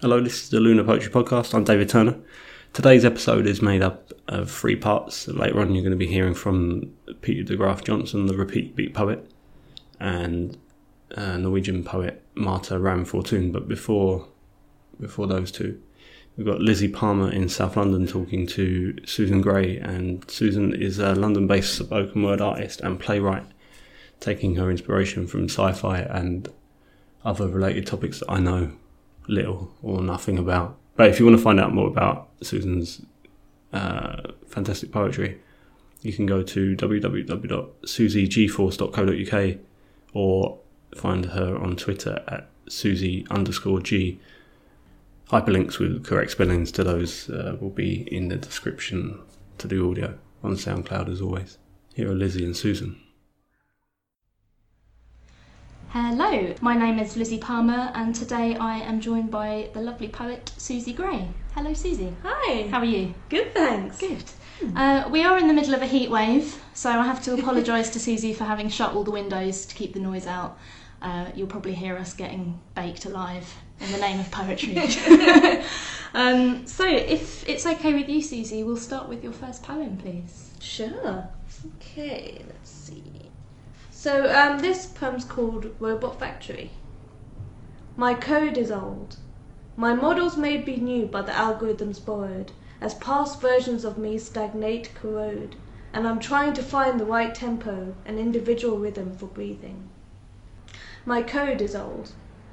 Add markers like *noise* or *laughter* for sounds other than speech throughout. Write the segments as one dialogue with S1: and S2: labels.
S1: Hello, this is the Lunar Poetry Podcast. I'm David Turner. Today's episode is made up of three parts. Later on, you're going to be hearing from Peter deGraft Johnson, the repeat beat poet, and uh, Norwegian poet Marta Ram Fortun. But before before those two, we've got Lizzie Palmer in South London talking to Susan Gray, and Susan is a London-based spoken word artist and playwright, taking her inspiration from sci-fi and other related topics that I know little or nothing about. But if you want to find out more about Susan's uh, fantastic poetry, you can go to www.susiegforce.co.uk or find her on Twitter at Susie underscore G. Hyperlinks with correct spellings to those uh, will be in the description to the audio on SoundCloud as always. Here are Lizzie and Susan.
S2: Hello, my name is Lizzie Palmer, and today I am joined by the lovely poet Susie Gray. Hello, Susie.
S3: Hi.
S2: How are you?
S3: Good, thanks.
S2: Good. Uh, we are in the middle of a heat wave, so I have to apologise to Susie for having shut all the windows to keep the noise out. Uh, you'll probably hear us getting baked alive in the name of poetry. *laughs* um, so, if it's okay with you, Susie, we'll start with your first poem, please.
S3: Sure. Okay, let's. So, um, this poem's called Robot Factory. My code is old. My models may be new, but the algorithms borrowed, as past versions of me stagnate, corrode, and I'm trying to find the right tempo and individual rhythm for breathing. My code is old.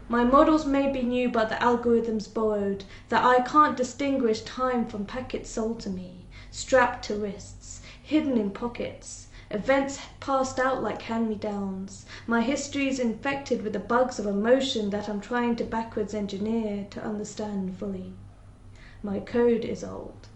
S3: My models may be new, but the algorithms borrowed, that I can't distinguish time from packets sold to me, strapped to wrists, hidden in pockets Events passed out like hand me downs. My history is infected with the bugs of emotion that I'm trying to backwards engineer to understand fully. My code is old.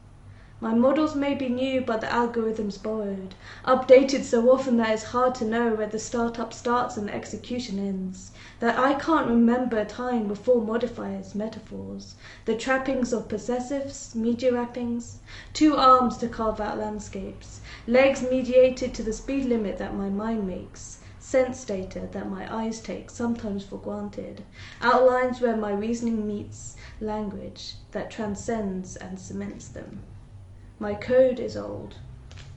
S3: My models may be new, but the algorithm's borrowed, updated so often that it's hard to know where the startup starts and the execution ends. That I can't remember a time before modifiers, metaphors, the trappings of possessives, media wrappings, two arms to carve out landscapes, legs mediated to the speed limit that my mind makes, sense data that my eyes take sometimes for granted, outlines where my reasoning meets language that transcends and cements them. My code is old.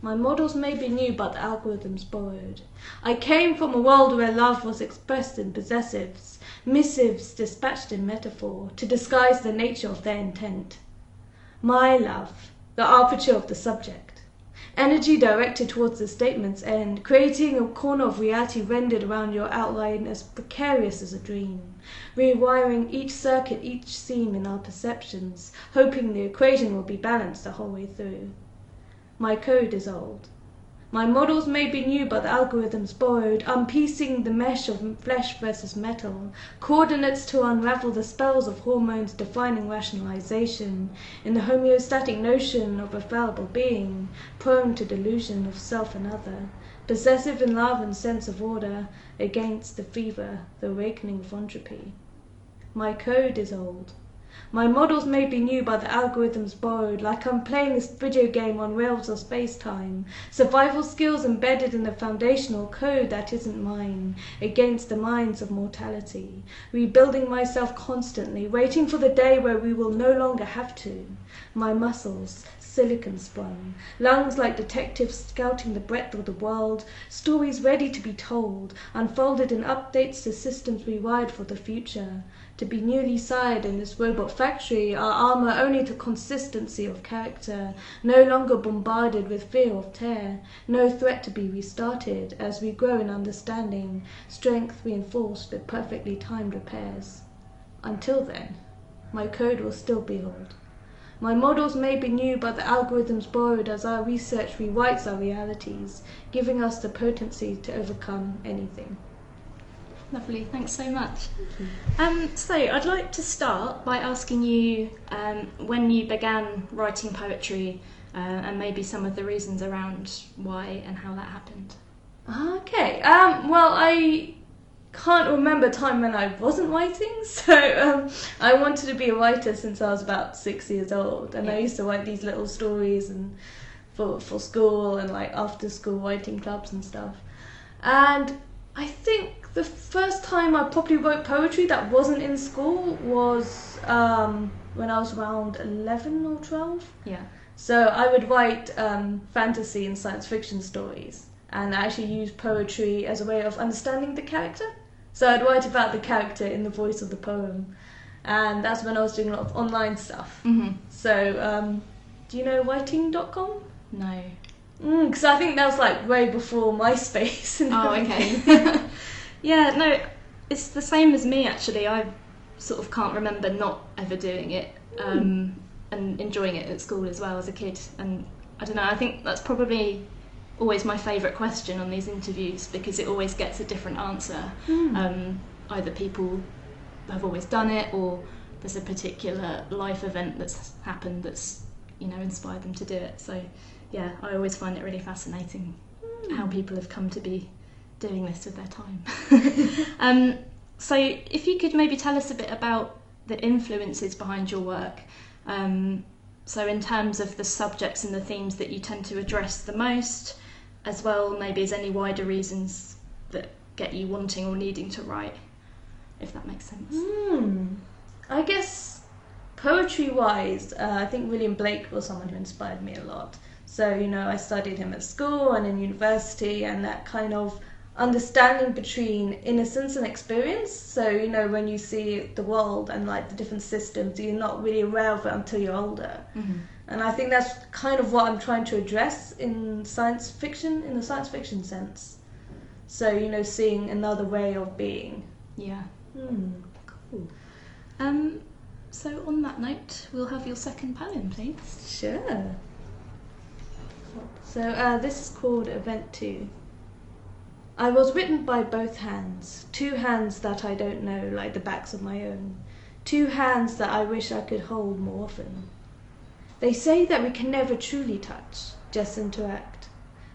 S3: My models may be new, but the algorithms borrowed. I came from a world where love was expressed in possessives, missives dispatched in metaphor to disguise the nature of their intent. My love, the aperture of the subject energy directed towards the statement's end, creating a corner of reality rendered around your outline as precarious as a dream, rewiring each circuit, each seam in our perceptions, hoping the equation will be balanced the whole way through. My code is old. My models may be new, but the algorithms borrowed, unpiecing the mesh of flesh versus metal, coordinates to unravel the spells of hormones defining rationalization, in the homeostatic notion of a fallible being, prone to delusion of self and other, possessive in love and sense of order, against the fever, the awakening of entropy. My code is old. My models may be new, but the algorithms borrowed, like I'm playing a video game on rails of space-time. Survival skills embedded in the foundational code that isn't mine, against the mines of mortality. Rebuilding myself constantly, waiting for the day where we will no longer have to. My muscles, silicon sprung, lungs like detectives scouting the breadth of the world, stories ready to be told, unfolded in updates to systems rewired for the future to be newly sired in this robot factory, our armor only to consistency of character, no longer bombarded with fear of tear, no threat to be restarted as we grow in understanding, strength reinforced with perfectly timed repairs. Until then, my code will still be old. My models may be new, but the algorithms borrowed as our research rewrites our realities, giving us the potency to overcome anything.
S2: Lovely, thanks so much. Um, so, I'd like to start by asking you um, when you began writing poetry uh, and maybe some of the reasons around why and how that happened.
S3: Okay, um, well, I can't remember a time when I wasn't writing, *laughs* so um, I wanted to be a writer since I was about six years old, and yeah. I used to write these little stories and for for school and like after school writing clubs and stuff. And I think the first time I properly wrote poetry that wasn't in school was um, when I was around 11 or 12.
S2: Yeah.
S3: So I would write um, fantasy and science fiction stories and I actually used poetry as a way of understanding the character. So I'd write about the character in the voice of the poem. And that's when I was doing a lot of online stuff.
S2: hmm
S3: So, um, do you know writing.com?
S2: No.
S3: Because I think that was like way before *laughs* MySpace. And
S2: Oh,
S3: everything.
S2: okay. *laughs* yeah, no, it's the same as me actually. I sort of can't remember not ever doing it um, and enjoying it at school as well as a kid. And I don't know, I think that's probably always my favourite question on these interviews because it always gets a different answer.
S3: Hmm.
S2: Um, either people have always done it or there's a particular life event that's happened that's, you know, inspired them to do it. So, yeah, I always find it really fascinating how people have come to be doing this with their time. *laughs* um, so, if you could maybe tell us a bit about the influences behind your work. Um, so, in terms of the subjects and the themes that you tend to address the most, as well, maybe as any wider reasons that get you wanting or needing to write, if that makes sense.
S3: Hmm. I guess poetry wise, uh, I think William Blake was someone who inspired me a lot. So, you know, I studied him at school and in university, and that kind of understanding between innocence and experience. So, you know, when you see the world and like the different systems, you're not really aware of it until you're older.
S2: Mm-hmm.
S3: And I think that's kind of what I'm trying to address in science fiction, in the science fiction sense. So, you know, seeing another way of being.
S2: Yeah.
S3: Hmm.
S2: Cool. Um, so, on that note, we'll have your second poem, please.
S3: Sure. So uh, this is called Event 2. I was written by both hands, two hands that I don't know like the backs of my own, two hands that I wish I could hold more often. They say that we can never truly touch, just interact.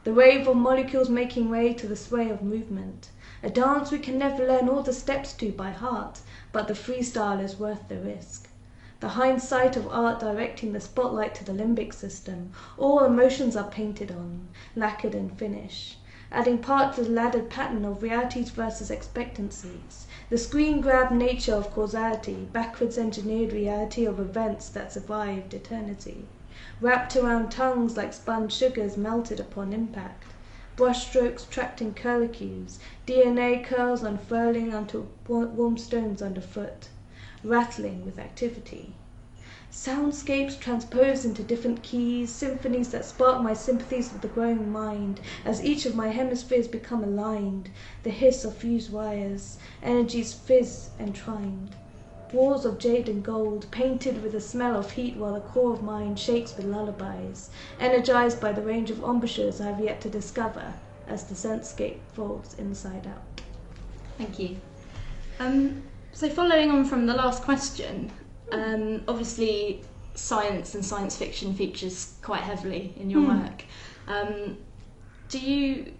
S3: The wave of molecules making way to the sway of movement. A dance we can never learn all the steps to by heart, but the freestyle is worth the risk. The hindsight of art directing the spotlight to the limbic system. All emotions are painted on, lacquered and finish, adding part to the laddered pattern of realities versus expectancies. The screen grabbed nature of causality, backwards engineered reality of events that survived eternity. Wrapped around tongues like spun sugars melted upon impact. Brushstrokes tracked in curlicues, DNA curls unfurling onto warm stones underfoot rattling with activity. Soundscapes transposed into different keys, symphonies that spark my sympathies with the growing mind, as each of my hemispheres become aligned, the hiss of fused wires, energies fizz entwined. Walls of jade and gold, painted with the smell of heat while the core of mine shakes with lullabies, energized by the range of embouchures I have yet to discover as the sentscape folds inside out.
S2: Thank you. Um, so, following on from the last question, um, obviously science and science fiction features quite heavily in your
S3: Hmm.
S2: work. Um, do you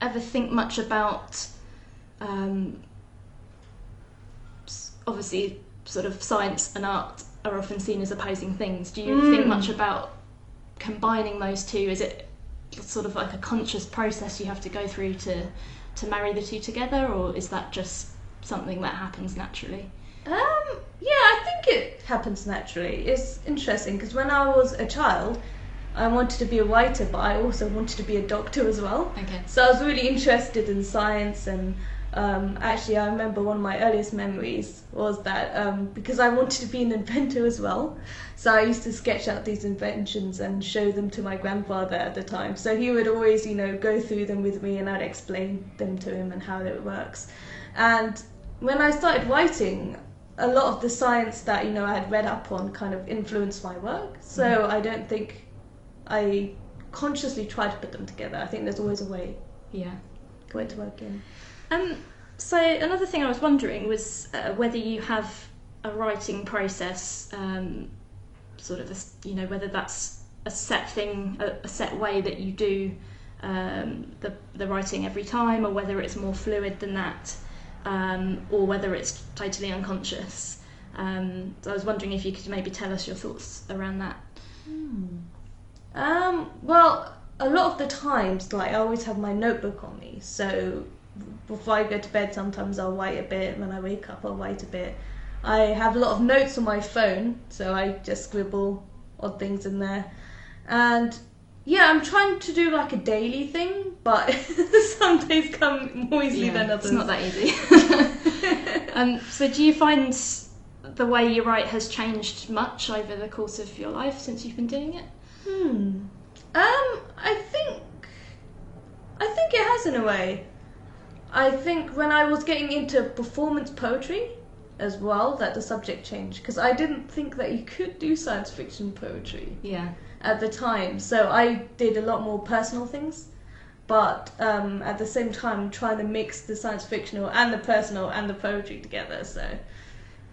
S2: ever think much about, um, obviously, sort of science and art are often seen as opposing things. Do you think
S3: Mm.
S2: much about combining those two? Is it sort of like a conscious process you have to go through to to marry the two together, or is that just something that happens naturally?
S3: Um, yeah, I think it happens naturally. It's interesting because when I was a child, I wanted to be a writer, but I also wanted to be a doctor as well.
S2: Okay.
S3: So I was really interested in science, and um, actually, I remember one of my earliest memories was that um, because I wanted to be an inventor as well, so I used to sketch out these inventions and show them to my grandfather at the time. So he would always, you know, go through them with me, and I'd explain them to him and how it works. And when I started writing, a lot of the science that you know I had read up on kind of influenced my work. So I don't think I consciously try to put them together. I think there's always a way
S2: Yeah.
S3: way to work in.
S2: Um, so another thing I was wondering was uh, whether you have a writing process, um, sort of, a you know, whether that's a set thing, a, a set way that you do um, the the writing every time, or whether it's more fluid than that, um, or whether it's totally unconscious. Um, so I was wondering if you could maybe tell us your thoughts around that.
S3: Um, well, a lot of the times, like I always have my notebook on me, so before I go to bed, sometimes I'll write a bit. When I wake up, I'll write a bit. I have a lot of notes on my phone, so I just scribble odd things in there. And yeah, I'm trying to do like a daily thing, but *laughs* some days come more easily
S2: Yeah,
S3: than others.
S2: it's not that easy. *laughs* um, so, do you find the way you write has changed much over the course of your life since you've been doing it?
S3: Hmm. Um, I think I think it has in a way. I think when I was getting into performance poetry as well, that the subject changed because I didn't think that you could do science fiction poetry
S2: Yeah.
S3: At the time. So I did a lot more personal things, but um, at the same time trying to mix the science fictional and the personal and the poetry together. So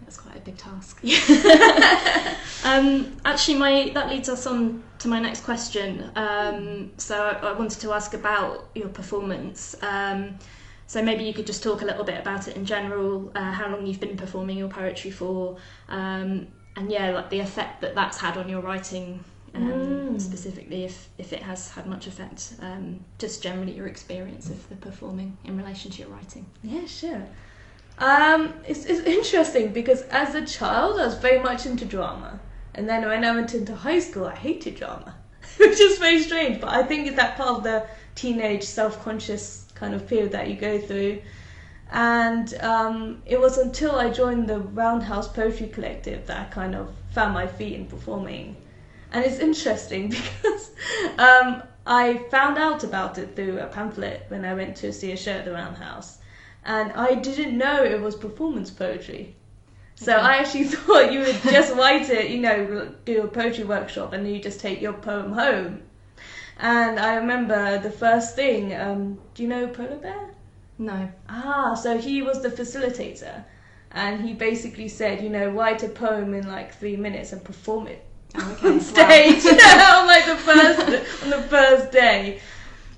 S2: That's quite a big task. *laughs* um, actually, my that leads us on to my next question. Um, so I, I wanted to ask about your performance. Um, so maybe you could just talk a little bit about it in general, uh, how long you've been performing your poetry for, um, and yeah, like the effect that that's had on your writing. Um,
S3: Mm.
S2: Specifically, if, if it has had much effect, um, just generally your experience of the performing in relation to your writing.
S3: Yeah, sure. Um, it's, it's interesting because as a child, I was very much into drama. And then when I went into high school, I hated drama, *laughs* which is very strange. But I think it's that part of the teenage self conscious kind of period that you go through. And um, it was until I joined the Roundhouse Poetry Collective that I kind of found my feet in performing. And it's interesting *laughs* because um, I found out about it through a pamphlet when I went to see a show at the Roundhouse and I didn't know it was performance poetry. So
S2: Okay.
S3: I actually *laughs* thought you would just write it, you know, do a poetry workshop, and then you just take your poem home. And I remember the first thing. Um, do you know Polar Bear?
S2: No.
S3: Ah, so he was the facilitator, and he basically said, you know, write a poem in like three minutes and perform it
S2: okay.
S3: on
S2: Wow.
S3: stage *laughs* on like the first on the first day.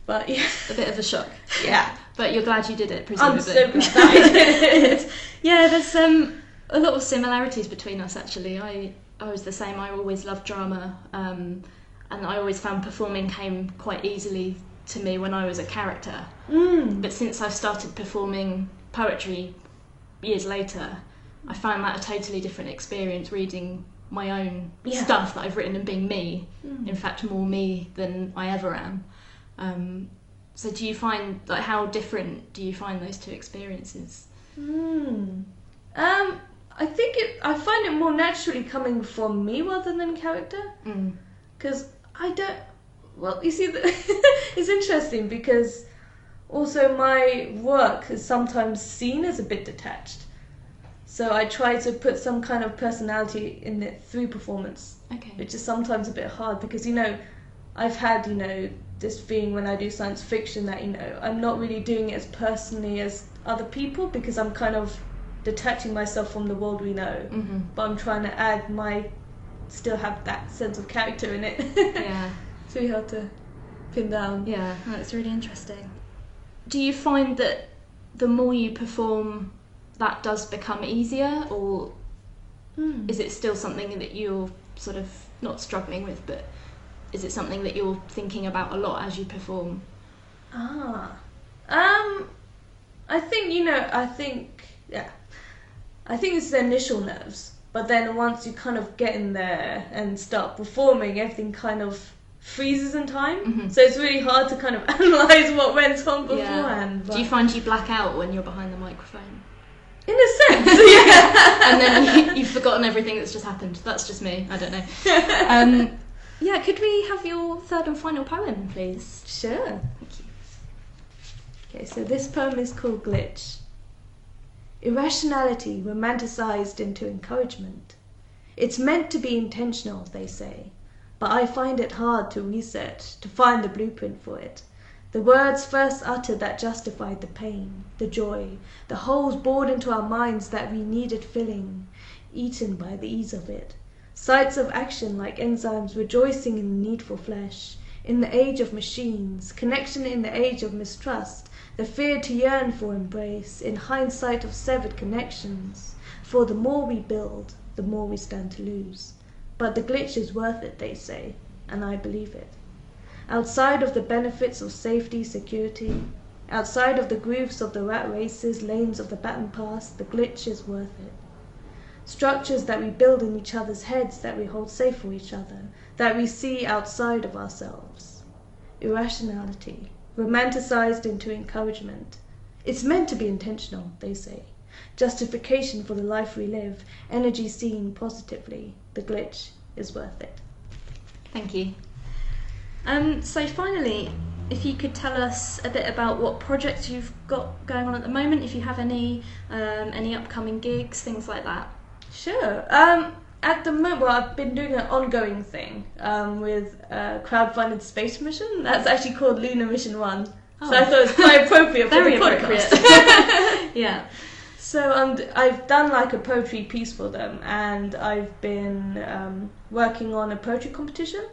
S3: But yeah,
S2: A bit of a shock.
S3: yeah.
S2: But you're glad you did it,
S3: I'm
S2: presumably.
S3: so glad I did it. *laughs*
S2: yeah, there's um, a lot of similarities between us actually. I, I was the same, I always loved drama, um, and I always found performing came quite easily to me when I was a character.
S3: Mm.
S2: But since I've started performing poetry years later, I found that a totally different experience reading my own
S3: Yeah.
S2: stuff that I've written and being me.
S3: Mm.
S2: In fact, more me than I ever am. Um, so, do you find like how different do you find those two experiences?
S3: Hmm. Um, I think it. I find it more naturally coming from me rather than character,
S2: Mm.
S3: because I don't. Well, you see, the, *laughs* it's interesting because also my work is sometimes seen as a bit detached. So I try to put some kind of personality in it through performance,
S2: Okay.
S3: which is sometimes a bit hard because you know, I've had you know this feeling when I do science fiction that you know I'm not really doing it as personally as other people because I'm kind of detaching myself from the world we know,
S2: hmm
S3: but I'm trying to add my still have that sense of character in it. *laughs*
S2: Yeah.
S3: it's really hard to pin down.
S2: Yeah, that's really interesting. Do you find that the more you perform, that does become easier, or
S3: Hmm.
S2: is it still something that you're sort of not struggling with, but is it something that you're thinking about a lot as you perform?
S3: Ah. Um I think you know, I think yeah. I think it's the initial nerves. But then once you kind of get in there and start performing, everything kind of freezes in time.
S2: Mhm.
S3: So it's really hard to kind of *laughs* analyze what went on
S2: Yeah.
S3: beforehand.
S2: Do you find you black out when you're behind the microphone?
S3: In a sense, *laughs* yeah.
S2: and then you, you've forgotten everything that's just happened. That's just me. I don't know. Um, yeah, could we have your third and final poem, please?
S3: Sure.
S2: Thank you.
S3: Okay, so this poem is called Glitch. Irrationality romanticized into encouragement. It's meant to be intentional, they say, but I find it hard to research, to find the blueprint for it. The words first uttered that justified the pain, the joy, the holes bored into our minds that we needed filling, eaten by the ease of it. Sights of action like enzymes rejoicing in the need for flesh, in the age of machines, connection in the age of mistrust, the fear to yearn for embrace, in hindsight of severed connections. For the more we build, the more we stand to lose. But the glitch is worth it, they say, and I believe it. Outside of the benefits of safety, security, Outside of the grooves of the rat races, lanes of the baton pass, the glitch is worth it. Structures that we build in each other's heads that we hold safe for each other, that we see outside of ourselves. Irrationality, romanticized into encouragement. It's meant to be intentional, they say. Justification for the life we live, energy seen positively. The glitch is worth it.
S2: Thank you. Um, so finally, if you could tell us a bit about what projects you've got going on at the moment, if you have any um, any upcoming gigs, things like that.
S3: Sure. Um, at the moment, well, I've been doing an ongoing thing um, with a crowdfunded space mission. That's actually called Lunar Mission One.
S2: Oh.
S3: So I thought it was quite appropriate for *laughs*
S2: Very
S3: the
S2: appropriate.
S3: podcast. *laughs*
S2: yeah.
S3: So um, I've done like a poetry piece for them, and I've been um, working on a poetry competition.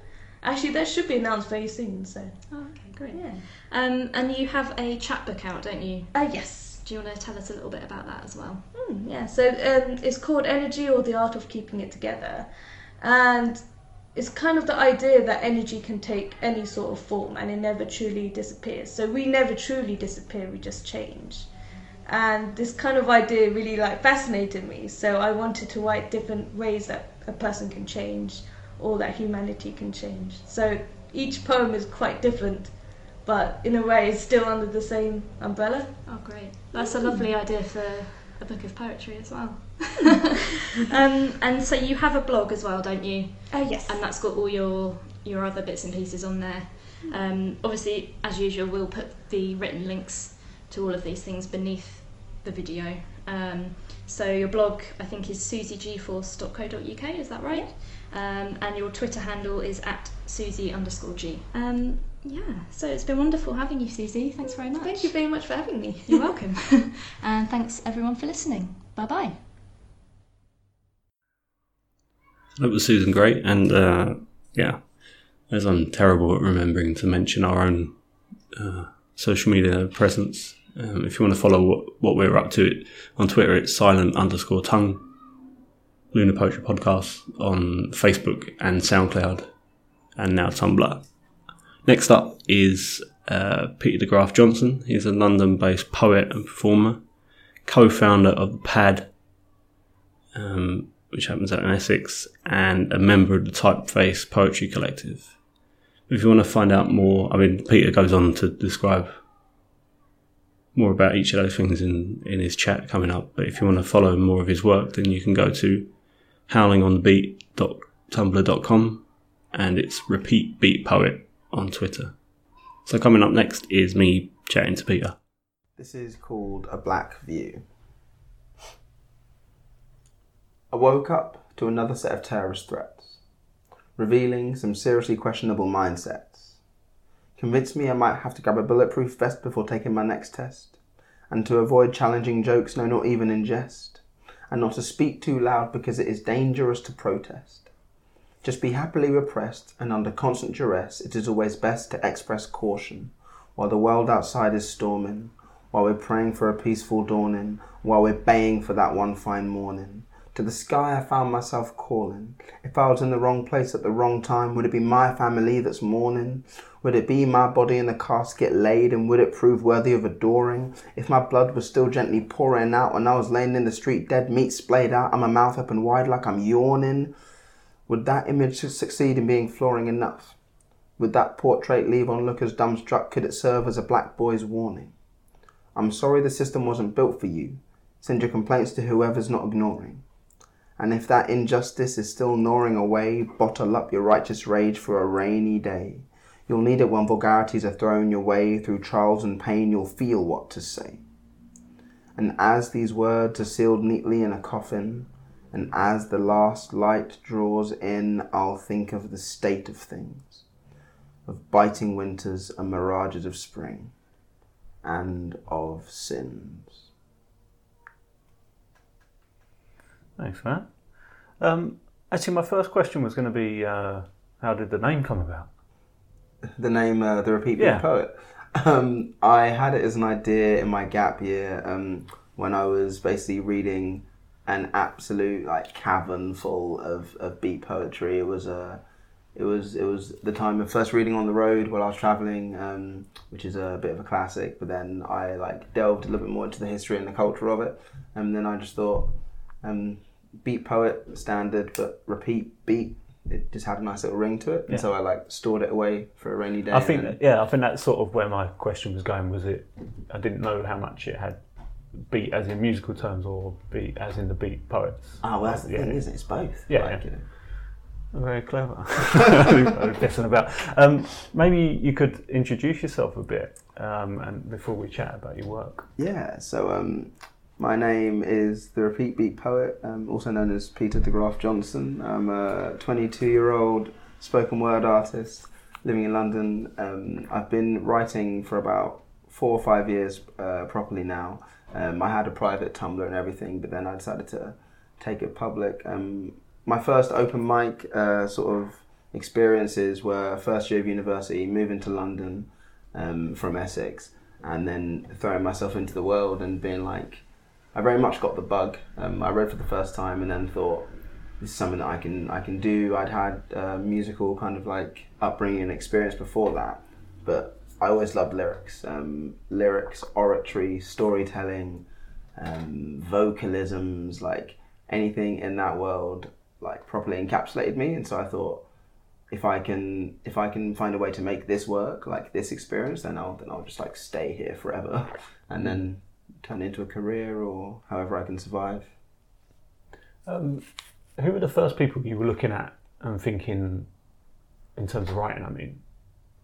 S3: Actually, that should be announced very soon. So
S2: Oh, okay, great.
S3: yeah.
S2: Um, and you have a chapbook out, don't you?
S3: Uh, yes.
S2: Do you want to tell us a little bit about that as well?
S3: Hmm, yeah. So um, it's called Energy or the Art of Keeping It Together, and it's kind of the idea that energy can take any sort of form and it never truly disappears. So we never truly disappear. We just change. And this kind of idea really like fascinated me. So I wanted to write different ways that a person can change or that humanity can change. So each poem is quite different, but in a way it's still under the same umbrella.
S2: Oh, great. That's a lovely idea for a book of poetry as well. *laughs* um, and so you have a blog as well, don't you?
S3: Oh yes.
S2: And that's got all your your other bits and pieces on there. Um, obviously, as usual, we'll put the written links to all of these things beneath the video. Um, so your blog, I think, is susiegforce.co.uk. Is that right? Um, and your Twitter handle is at susie underscore g. Um, yeah. So it's been wonderful having you, Susie. Thanks very much.
S3: Thank you very much for having me.
S2: You're *laughs* welcome. *laughs* and thanks everyone for listening. Bye bye.
S1: That was Susan Gray, and uh, yeah, as I'm terrible at remembering to mention our own uh, social media presence. Um, if you want to follow what, what we're up to on Twitter, it's silent underscore tongue. Lunar Poetry Podcast on Facebook and SoundCloud, and now Tumblr. Next up is uh, Peter deGraft Johnson. He's a London-based poet and performer, co-founder of the Pad, um, which happens out in Essex, and a member of the Typeface Poetry Collective. If you want to find out more, I mean, Peter goes on to describe more about each of those things in, in his chat coming up. But if you want to follow more of his work, then you can go to howlingonthebeat.tumblr.com and it's repeat beat poet on Twitter. So coming up next is me chatting to Peter.
S4: This is called A Black View. I woke up to another set of terrorist threats, revealing some seriously questionable mindsets. Convinced me I might have to grab a bulletproof vest before taking my next test, and to avoid challenging jokes, no, not even in jest, and not to speak too loud because it is dangerous to protest. Just be happily repressed, and under constant duress, it is always best to express caution while the world outside is storming, while we're praying for a peaceful dawning, while we're baying for that one fine morning. To the sky I found myself calling. If I was in the wrong place at the wrong time, would it be my family that's mourning? Would it be my body in the casket laid, and would it prove worthy of adoring? If my blood was still gently pouring out, and I was laying in the street dead, meat splayed out, and my mouth open wide like I'm yawning, would that image succeed in being flooring enough? Would that portrait leave onlookers dumbstruck? Could it serve as a black boy's warning? I'm sorry the system wasn't built for you. Send your complaints to whoever's not ignoring. And if that injustice is still gnawing away, bottle up your righteous rage for a rainy day. You'll need it when vulgarities are thrown your way. Through trials and pain, you'll feel what to say. And as these words are sealed neatly in a coffin, and as the last light draws in, I'll think of the state of things, of biting winters and mirages of spring, and of sins.
S5: Thanks for that. Um, actually, my first question was going to be uh, how did the name come about?
S4: the name uh, the repeat beat
S5: Yeah.
S4: poet um, i had it as an idea in my gap year um, when i was basically reading an absolute like cavern full of, of beat poetry it was a It was it was the time of first reading on the road while I was traveling, um, which is a bit of a classic. But then I like delved a little bit more into the history and the culture of it, and then I just thought, um, beat poet standard, but repeat beat. It just had a nice little ring to it, and
S5: Yeah.
S4: so I like stored it away for a rainy day.
S5: I think,
S4: and
S5: that, yeah, I think that's sort of where my question was going. Was it? I didn't know how much it had beat as in musical terms or beat as in the beat poets.
S4: Oh, well, that's the
S5: Yeah.
S4: thing, isn't it? It's both.
S5: Yeah,
S4: Like,
S5: yeah.
S4: you know.
S5: Very clever. *laughs* I'm guessing about. Um, maybe you could introduce yourself a bit, um, and before we chat about your work.
S4: Yeah, so um, my name is the Repeat Beat Poet, um, also known as Peter deGraft Johnson. I'm a 22 year old spoken word artist living in London. Um, I've been writing for about four or five years uh, properly now. Um, I had a private Tumblr and everything, but then I decided to take it public. Um, my first open mic uh, sort of experiences were first year of university, moving to London um, from Essex, and then throwing myself into the world and being like, I very much got the bug. Um, I read for the first time and then thought, this is something that I can I can do. I'd had uh, musical kind of like upbringing and experience before that, but I always loved lyrics, um, lyrics, oratory, storytelling, um, vocalisms, like anything in that world, like properly encapsulated me. And so I thought, if I can if I can find a way to make this work, like this experience, then I'll then I'll just like stay here forever, *laughs* and then turn it into a career or however I can survive.
S5: Um, who were the first people you were looking at and thinking, in terms of writing? I mean,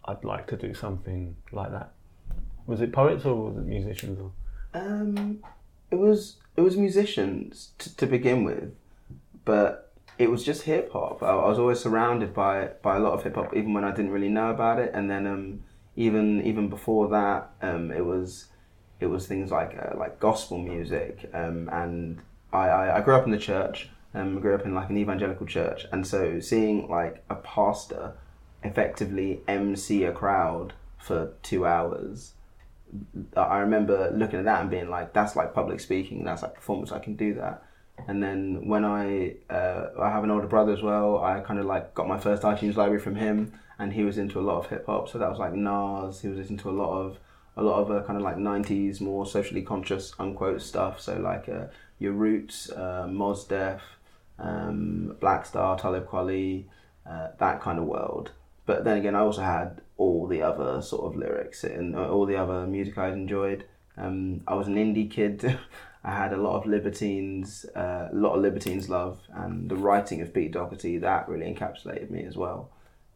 S5: I'd like to do something like that. Was it poets or was it musicians? Or?
S4: Um, it was it was musicians to, to begin with, but it was just hip hop. I, I was always surrounded by by a lot of hip hop, even when I didn't really know about it. And then um, even even before that, um, it was it was things like uh, like gospel music. Um, and I, I, I grew up in the church. Um, grew up in like an evangelical church, and so seeing like a pastor effectively MC a crowd for two hours I remember looking at that and being like, that's like public speaking, that's like performance, I can do that. And then when I uh, I have an older brother as well, I kind of like got my first iTunes library from him, and he was into a lot of hip hop, so that was like Nas. He was into a lot of a lot of uh, kind of like '90s more socially conscious unquote stuff. So like uh, your Roots, uh, Mos Def, um, Black Star, Talib Kweli, uh, that kind of world. But then again, I also had all the other sort of lyrics and uh, all the other music I enjoyed. Um, I was an indie kid. *laughs* I had a lot of Libertines, uh, a lot of Libertines love, and the writing of Pete Doherty that really encapsulated me as well.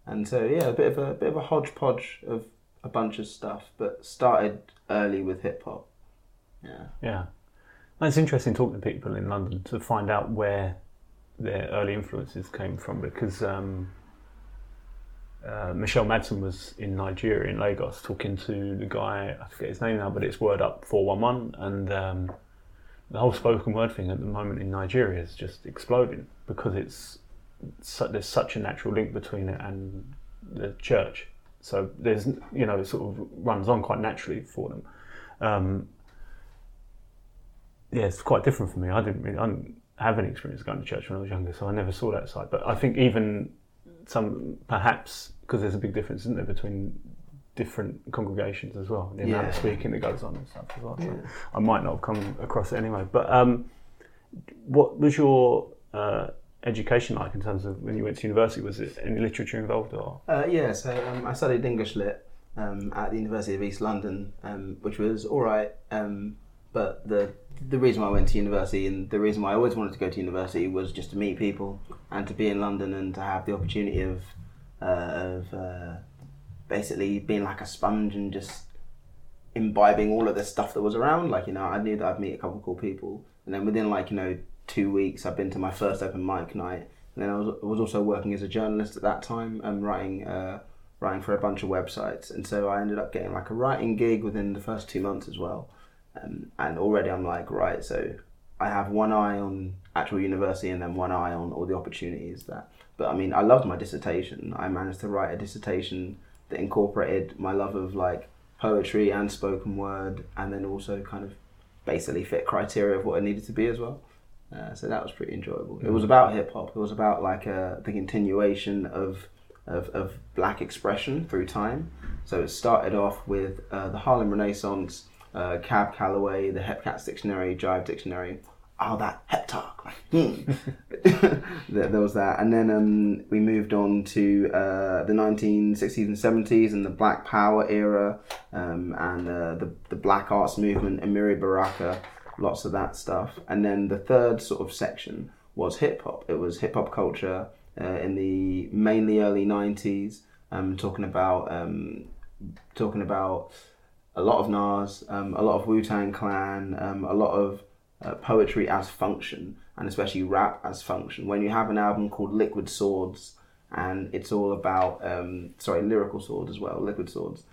S4: And so yeah, a bit of a bit of a hodgepodge of a bunch of stuff, but started early with hip hop. Yeah.
S5: Yeah, it's interesting talking to people in London to find out where their early influences came from because um, uh, Michelle Madsen was in Nigeria in Lagos talking to the guy I forget his name now, but it's Word Up Four One One, and um, the whole spoken word thing at the moment in Nigeria is just exploding because it's there's such a natural link between it and the church. So there's you know it sort of runs on quite naturally for them. Um, yeah, it's quite different for me. I didn't really I didn't have any experience going to church when I was younger, so I never saw that side. But I think even some perhaps because there's a big difference, isn't there, between different congregations as well, the amount of speaking that goes on and stuff as well. So I might not have come across it anyway. But um, what was your uh, education like in terms of when you went to university? Was it any literature involved or?
S4: Uh, yeah, so um, I studied English Lit um, at the University of East London, um, which was all right. Um, but the the reason why I went to university and the reason why I always wanted to go to university was just to meet people and to be in London and to have the opportunity of uh, of uh, basically being like a sponge and just imbibing all of the stuff that was around. Like you know, I knew that I'd meet a couple of cool people, and then within like you know two weeks, I've been to my first open mic night. And then I was, was also working as a journalist at that time and writing uh, writing for a bunch of websites. And so I ended up getting like a writing gig within the first two months as well. Um, and already I'm like, right, so I have one eye on actual university and then one eye on all the opportunities that. But I mean, I loved my dissertation. I managed to write a dissertation that incorporated my love of like poetry and spoken word, and then also kind of basically fit criteria of what it needed to be as well. Uh, so that was pretty enjoyable. It was about hip hop. It was about like uh, the continuation of of, of black expression through time. So it started off with uh, the Harlem Renaissance, uh, Cab Calloway, the Hepcats Dictionary, Jive Dictionary. Oh, that hep talk. *laughs* Hmm. *laughs* there, there was that. And then um, we moved on to uh, the 1960s and 70s and the Black Power era um, and uh, the, the Black Arts movement, Amiri Baraka, lots of that stuff. And then the third sort of section was hip hop. It was hip hop culture uh, in the mainly early 90s, um, talking about um, talking about a lot of Nas, um, a lot of Wu Tang Clan, um, a lot of uh, poetry as function, and especially rap as function. When you have an album called Liquid Swords, and it's all about um, sorry, lyrical swords as well, Liquid Swords.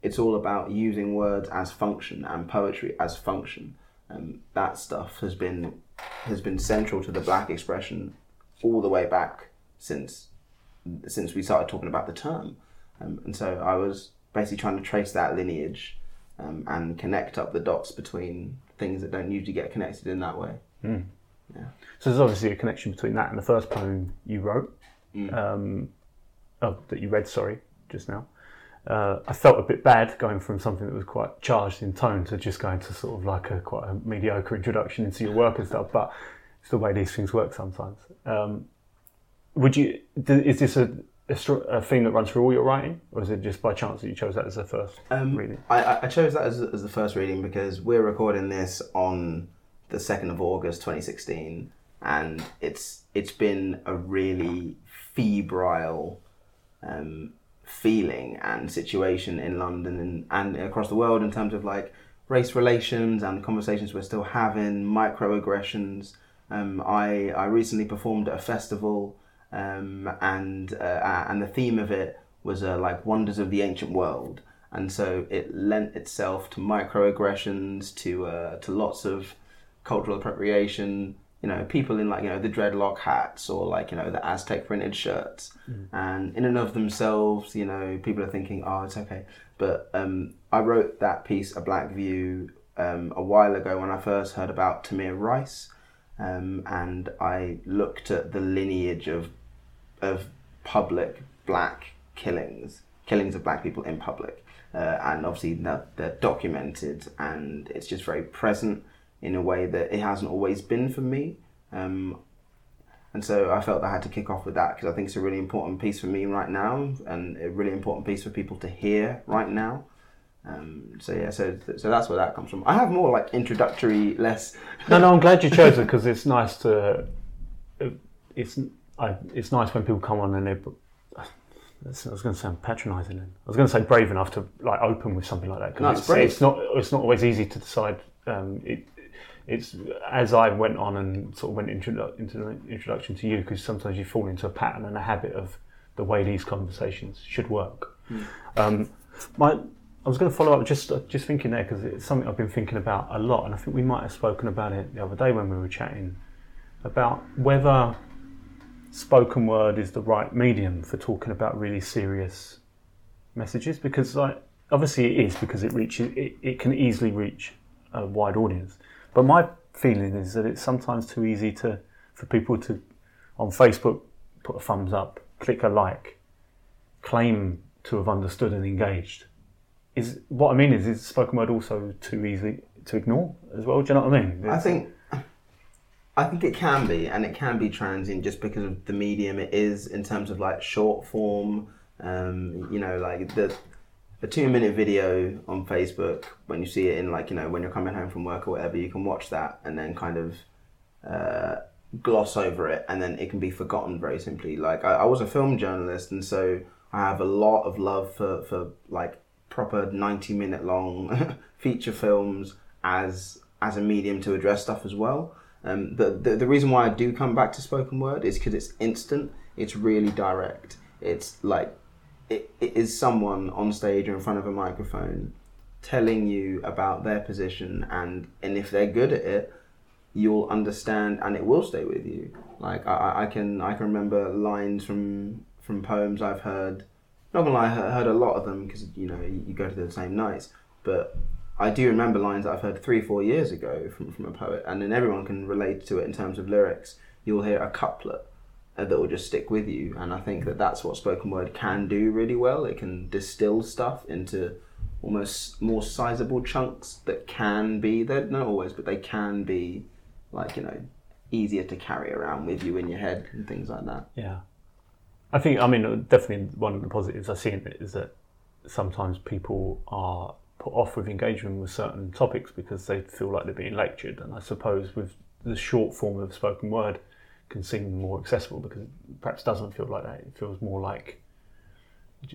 S4: It's all about using words as function and poetry as function. Um, that stuff has been has been central to the black expression all the way back since since we started talking about the term. Um, and so I was basically trying to trace that lineage um, and connect up the dots between things that don't usually get connected in that way.
S5: Mm.
S4: Yeah.
S5: So there's obviously a connection between that and the first poem you wrote,
S4: Mm.
S5: um, oh, that you read, sorry, just now. Uh, I felt a bit bad going from something that was quite charged in tone to just going to sort of like a quite a mediocre introduction into your work and stuff. But it's the way these things work sometimes. Um, would you? Is this a, a, a theme that runs through all your writing, or is it just by chance that you chose that as the first
S4: Um,
S5: reading?
S4: I- I, chose that as, as the first reading because we're recording this on the 2nd of August 2016 and it's it's been a really febrile um, feeling and situation in London and, and across the world in terms of like race relations and conversations we're still having, microaggressions. Um, I, I recently performed at a festival um, and uh, and the theme of it was uh, like wonders of the ancient world, and so it lent itself to microaggressions, to uh, to lots of cultural appropriation. You know, people in like you know the dreadlock hats or like you know the Aztec printed shirts, and in and of themselves, you know, people are thinking, oh, it's okay. But um, I wrote that piece, A Black View, um, a while ago when I first heard about Tamir Rice, um, and I looked at the lineage of of public black killings, killings of black people in public, uh, and obviously they're, they're documented, and it's just very present in a way that it hasn't always been for me. Um, and so I felt I had to kick off with that because I think it's a really important piece for me right now, and a really important piece for people to hear right now. Um, so yeah, so so that's where that comes from. I have more like introductory, less.
S5: No, no, I'm glad you chose *laughs* it because it's nice to. It's I, it's nice when people come on and they. I was going to sound patronising. Then I was going to say brave enough to like open with something like that. 'cause
S4: No, it's
S5: it's, it's not. It's not always easy to decide. Um, it, it's as I went on and sort of went into, into the introduction to you because sometimes you fall into a pattern and a habit of the way these conversations should work. Um, my, I was going to follow up just just thinking there because it's something I've been thinking about a lot, and I think we might have spoken about it the other day when we were chatting about whether spoken word is the right medium for talking about really serious messages because like obviously it is because it reaches it, it can easily reach a wide audience but my feeling is that it's sometimes too easy to for people to on facebook put a thumbs up click a like claim to have understood and engaged is what i mean is is spoken word also too easy to ignore as well do you know what i mean
S4: I think I think it can be, and it can be transient just because of the medium it is in terms of like short form. Um, you know, like the a two minute video on Facebook when you see it in like you know when you're coming home from work or whatever, you can watch that and then kind of uh, gloss over it, and then it can be forgotten very simply. Like I, I was a film journalist, and so I have a lot of love for for like proper ninety minute long *laughs* feature films as as a medium to address stuff as well. Um, the, the the reason why I do come back to spoken word is because it's instant. It's really direct. It's like it, it is someone on stage or in front of a microphone telling you about their position, and and if they're good at it, you'll understand, and it will stay with you. Like I, I- can I can remember lines from from poems I've heard. Not gonna lie, I he- heard a lot of them because you know you go to the same nights, but I do remember lines that I've heard three, four years ago from, from a poet, and then everyone can relate to it in terms of lyrics. You'll hear a couplet, Uh, that will just stick with you. And I think that that's what spoken word can do really well. It can distill stuff into almost more sizable chunks that can be, they're not always, but they can be like, you know, easier to carry around with you in your head and things like that.
S5: Yeah. I think, I mean, definitely one of the positives I see in it is that sometimes people are put off with engagement with certain topics because they feel like they're being lectured. And I suppose with the short form of spoken word can seem more accessible because it perhaps doesn't feel like that. It feels more like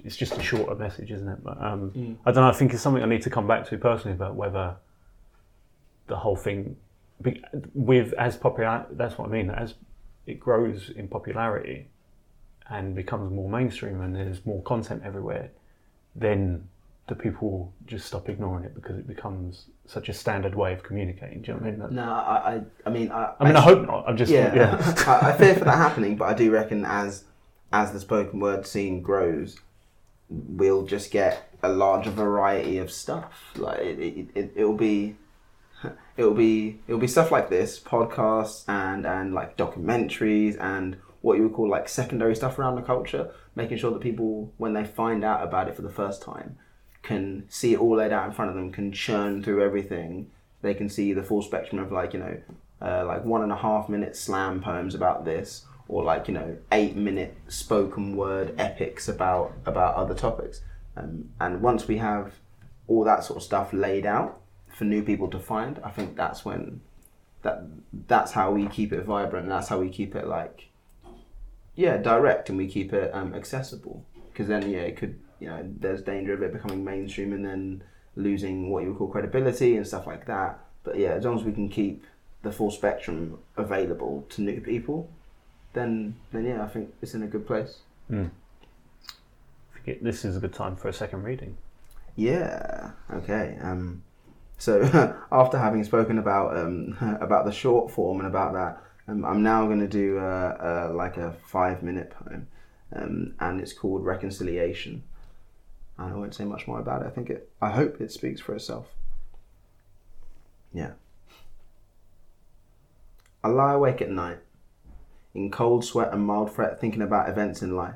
S5: it's just a shorter message, isn't it? But um, I don't know. I think it's something I need to come back to personally about whether the whole thing with as popular. That's what I mean. As it grows in popularity and becomes more mainstream, and there's more content everywhere, then the people just stop ignoring it because it becomes such a standard way of communicating. Do you know what I mean? That-
S4: No, I, I, I mean, I,
S5: I mean, I hope not. I'm just
S4: yeah,
S5: yeah. *laughs*
S4: I, I fear for that happening, but I do reckon as as the spoken word scene grows, we'll just get a larger variety of stuff. Like it, it, it it'll be. *laughs* It'll be it'll be stuff like this, podcasts and and like documentaries and what you would call like secondary stuff around the culture, making sure that people when they find out about it for the first time can see it all laid out in front of them, can churn through everything. They can see the full spectrum of like you know, uh, like one and a half minute slam poems about this, or like you know, eight minute spoken word epics about about other topics. Um, and once we have all that sort of stuff laid out for new people to find, I think that's when that that's how we keep it vibrant. That's how we keep it like yeah direct, and we keep it um, accessible. Because then yeah, it could you know there's danger of it becoming mainstream and then losing what you would call credibility and stuff like that. But yeah, as long as we can keep the full spectrum available to new people, then then yeah, I think it's in a good place.
S5: Mm. This is a good time for a second reading.
S4: Yeah. Okay. Um, so *laughs* after having spoken about um, *laughs* about the short form and about that, um, I'm now going to do uh, uh, like a five minute poem, um, and it's called Reconciliation. And I won't say much more about it. I think it. I hope it speaks for itself. Yeah. I lie awake at night, in cold sweat and mild fret, thinking about events in life.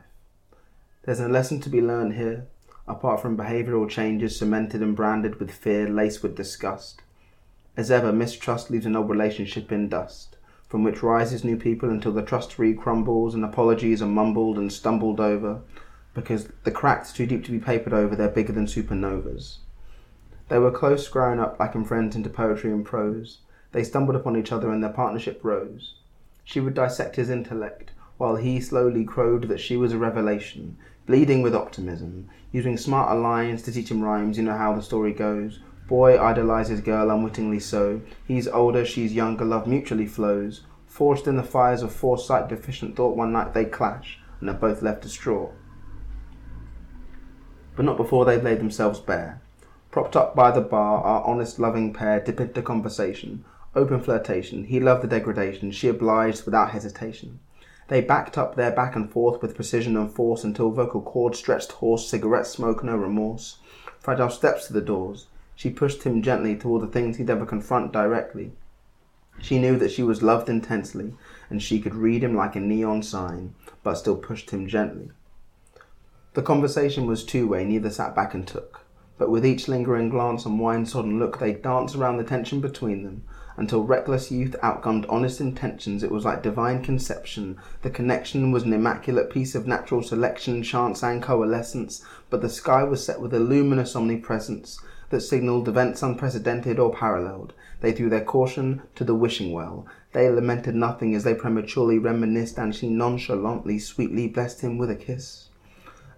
S4: There's a lesson to be learned here, apart from behavioural changes cemented and branded with fear laced with disgust. As ever, mistrust leaves an old relationship in dust, from which rises new people until the trust tree crumbles and apologies are mumbled and stumbled over, because the cracks too deep to be papered over, they're bigger than supernovas. They were close growing up, lacking friends into poetry and prose. They stumbled upon each other and their partnership rose. She would dissect his intellect, while he slowly crowed that she was a revelation, bleeding with optimism, using smarter lines to teach him rhymes, you know how the story goes. Boy idolizes girl unwittingly so. He's older, she's younger, love mutually flows. Forged in the fires of foresight, deficient thought, one night they clash, and are both left distraught. But not before they've laid themselves bare. Propped up by the bar, our honest, loving pair dip into conversation. Open flirtation. He loved the degradation. She obliged without hesitation. They backed up their back and forth with precision and force until vocal cords stretched hoarse, cigarette smoke, no remorse. Fragile steps to the doors. She pushed him gently toward the things he'd never confront directly. She knew that she was loved intensely, and she could read him like a neon sign, but still pushed him gently. The conversation was two way, neither sat back and took. But with each lingering glance and wine sodden look, they danced around the tension between them, until reckless youth outgunned honest intentions. It was like divine conception. The connection was an immaculate piece of natural selection, chance and coalescence, but the sky was set with a luminous omnipresence that signalled events unprecedented or paralleled. They threw their caution to the wishing well. They lamented nothing as they prematurely reminisced, and she nonchalantly, sweetly blessed him with a kiss.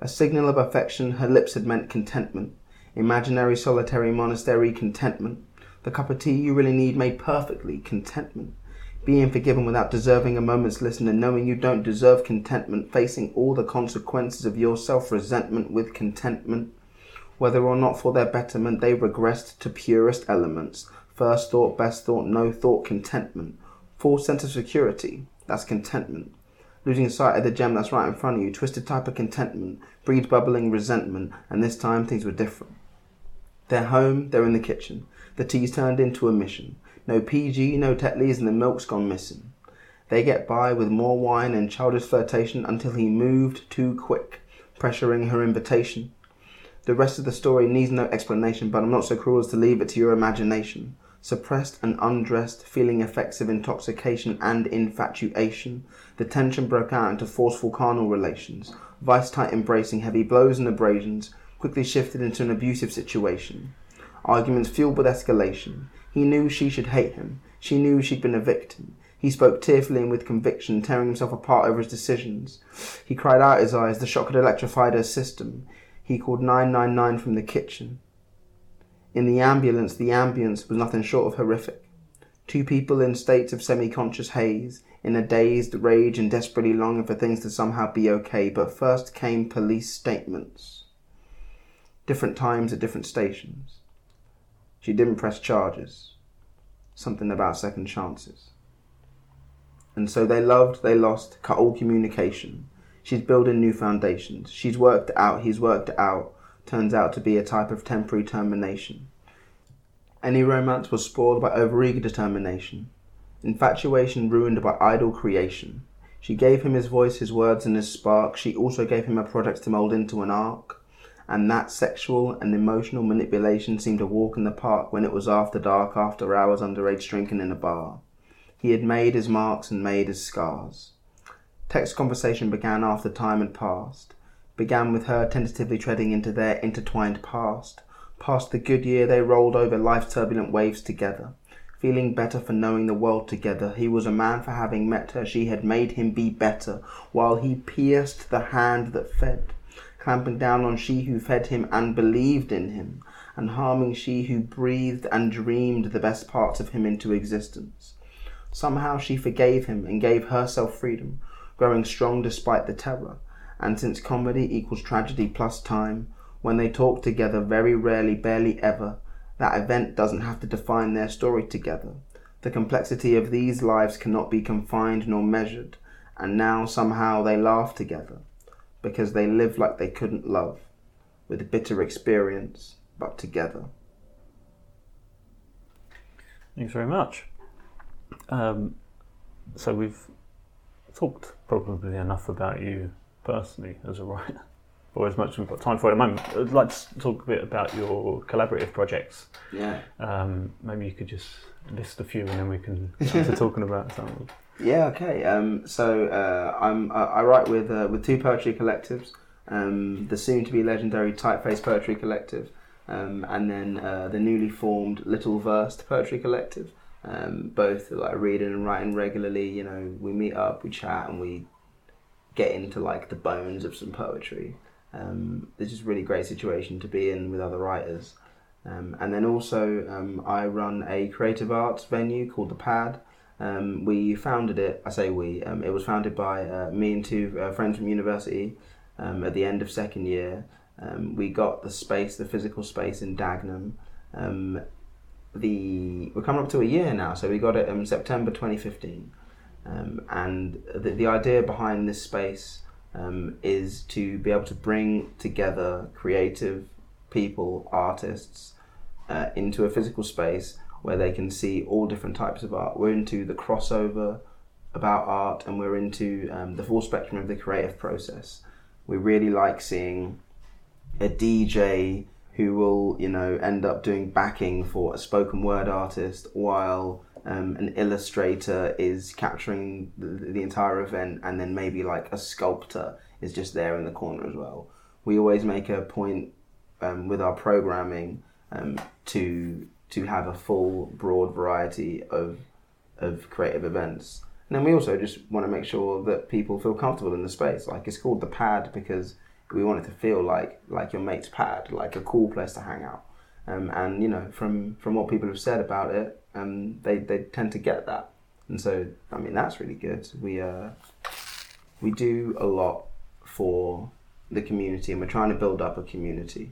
S4: A signal of affection, her lips had meant contentment. Imaginary solitary monastery contentment. The cup of tea you really need made perfectly contentment. Being forgiven without deserving a moment's listen and knowing you don't deserve contentment, facing all the consequences of your self resentment with contentment. Whether or not for their betterment they regressed to purest elements. First thought, best thought, no thought, contentment. Full sense of security, that's contentment. Losing sight of the gem that's right in front of you, twisted type of contentment, breeds bubbling resentment, and this time things were different. They're home, they're in the kitchen. The tea's turned into a mission. No PG, no Tetleys, and the milk's gone missing. They get by with more wine and childish flirtation until he moved too quick, pressuring her invitation. The rest of the story needs no explanation, but I'm not so cruel as to leave it to your imagination. Suppressed and undressed, feeling effects of intoxication and infatuation, the tension broke out into forceful carnal relations. Vice tight embracing, heavy blows and abrasions quickly shifted into an abusive situation. Arguments fueled with escalation. He knew she should hate him. She knew she'd been a victim. He spoke tearfully and with conviction, tearing himself apart over his decisions. He cried out his eyes, the shock had electrified her system. He called 999 from the kitchen. In the ambulance, the ambience was nothing short of horrific. Two people in states of semi conscious haze, in a dazed rage and desperately longing for things to somehow be okay, but first came police statements. Different times at different stations. She didn't press charges. Something about second chances. And so they loved, they lost, cut all communication. She's building new foundations. She's worked it out, he's worked it out. Turns out to be a type of temporary termination. Any romance was spoiled by overeager determination. Infatuation ruined by idle creation. She gave him his voice, his words, and his spark. She also gave him a project to mould into an arc. And that sexual and emotional manipulation seemed a walk in the park when it was after dark, after hours underage drinking in a bar. He had made his marks and made his scars. Text conversation began after time had passed, began with her tentatively treading into their intertwined past. Past the good year they rolled over life's turbulent waves together, feeling better for knowing the world together. He was a man for having met her, she had made him be better, while he pierced the hand that fed, clamping down on she who fed him and believed in him, and harming she who breathed and dreamed the best parts of him into existence. Somehow she forgave him and gave herself freedom, growing strong despite the terror. And since comedy equals tragedy plus time, when they talk together, very rarely, barely ever, that event doesn't have to define their story together. The complexity of these lives cannot be confined nor measured, and now somehow they laugh together, because they live like they couldn't love, with bitter experience, but together.
S5: Thanks very much. Um, so we've talked probably enough about you personally as a writer, *laughs* or as much as we've got time for at the moment. I'd like to talk a bit about your collaborative projects.
S4: Yeah.
S5: Um, maybe you could just list a few, and then we can *laughs* get to talking about some. of them.
S4: Yeah, okay. Um, so uh, I'm I, I write with uh, with two poetry collectives, um, the soon to be legendary Typeface Poetry Collective, um, and then uh, the newly formed Little Versed Poetry Collective. Um, both like reading and writing regularly. You know, we meet up, we chat, and we get into like the bones of some poetry. Um, it's just a really great situation to be in with other writers. Um, and then also, um, I run a creative arts venue called The Pad. Um, we founded it, I say we, um, it was founded by uh, me and two uh, friends from university um, at the end of second year. Um, we got the space, the physical space in Dagenham. The we're coming up to a year now, so we got it in September 2015. Um, and the, the idea behind this space um, is to be able to bring together creative people, artists, uh, into a physical space where they can see all different types of art. We're into the crossover about art, and we're into um, the full spectrum of the creative process. We really like seeing a DJ who will, you know, end up doing backing for a spoken word artist while um, an illustrator is capturing the, the entire event, and then maybe like a sculptor is just there in the corner as well. We always make a point um, with our programming um, to to have a full, broad variety of of creative events. And then we also just want to make sure that people feel comfortable in the space. Like it's called the pad because we want it to feel like like your mate's pad, like a cool place to hang out. Um, and you know, from from what people have said about it, um, they they tend to get that. And so, I mean, that's really good. We uh, we do a lot for the community, and we're trying to build up a community.